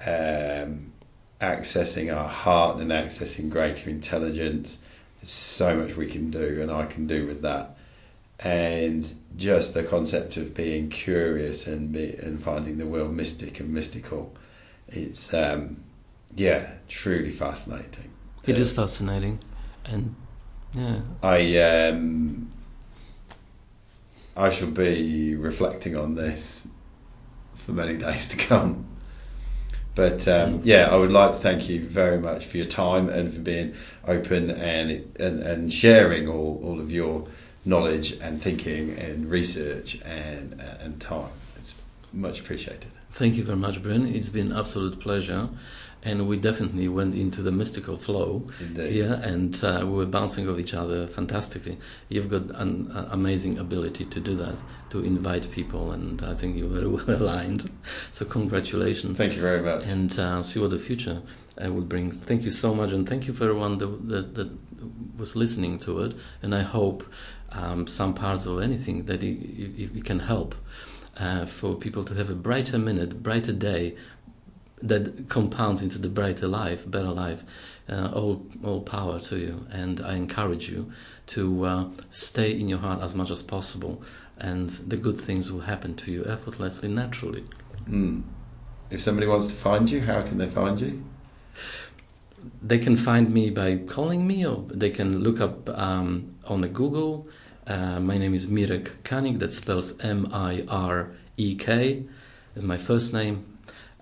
um, accessing our heart and accessing greater intelligence. There's so much we can do, and I can do with that. And just the concept of being curious and be, and finding the world mystic and mystical. It's um, yeah, truly fascinating. It is fascinating. And yeah, I um, I shall be reflecting on this for many days to come. But um, yeah, I would like to thank you very much for your time and for being open and and, and sharing all, all of your knowledge and thinking and research and and time. It's much appreciated. thank you very much, Bryn. It's been an absolute pleasure. And we definitely went into the mystical flow. Indeed. Yeah, and uh, we were bouncing off each other fantastically. You've got an uh, amazing ability to do that, to invite people, and I think you're very well aligned. So congratulations, Thank you very much. and uh, see what the future uh, will bring. Thank you so much, and thank you for everyone that, that, that was listening to it. And I hope um, some parts of anything that it, it, it can help uh, for people to have a brighter minute, brighter day, that compounds into the brighter life, better life. Uh, all, all power to you, and I encourage you to uh, stay in your heart as much as possible, and the good things will happen to you effortlessly, naturally. Mm. If somebody wants to find you, how can they find you? They can find me by calling me, or they can look up um, on the Google. Uh, my name is Mirek Kanik. That spells M I R E K. Is my first name.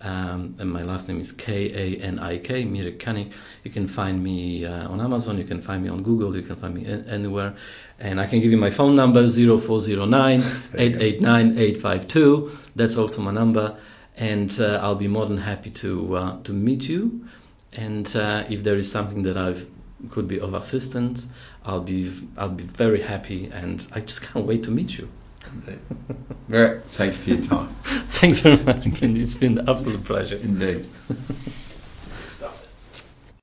Um, and my last name is K A N I K, Mirek Kanik. You can find me uh, on Amazon, you can find me on Google, you can find me a- anywhere. And I can give you my phone number 0409 889 852. That's also my number. And uh, I'll be more than happy to, uh, to meet you. And uh, if there is something that I could be of assistance, I'll be, I'll be very happy. And I just can't wait to meet you. Very, thank you for your time. Thanks very much. It's been an absolute pleasure. Indeed.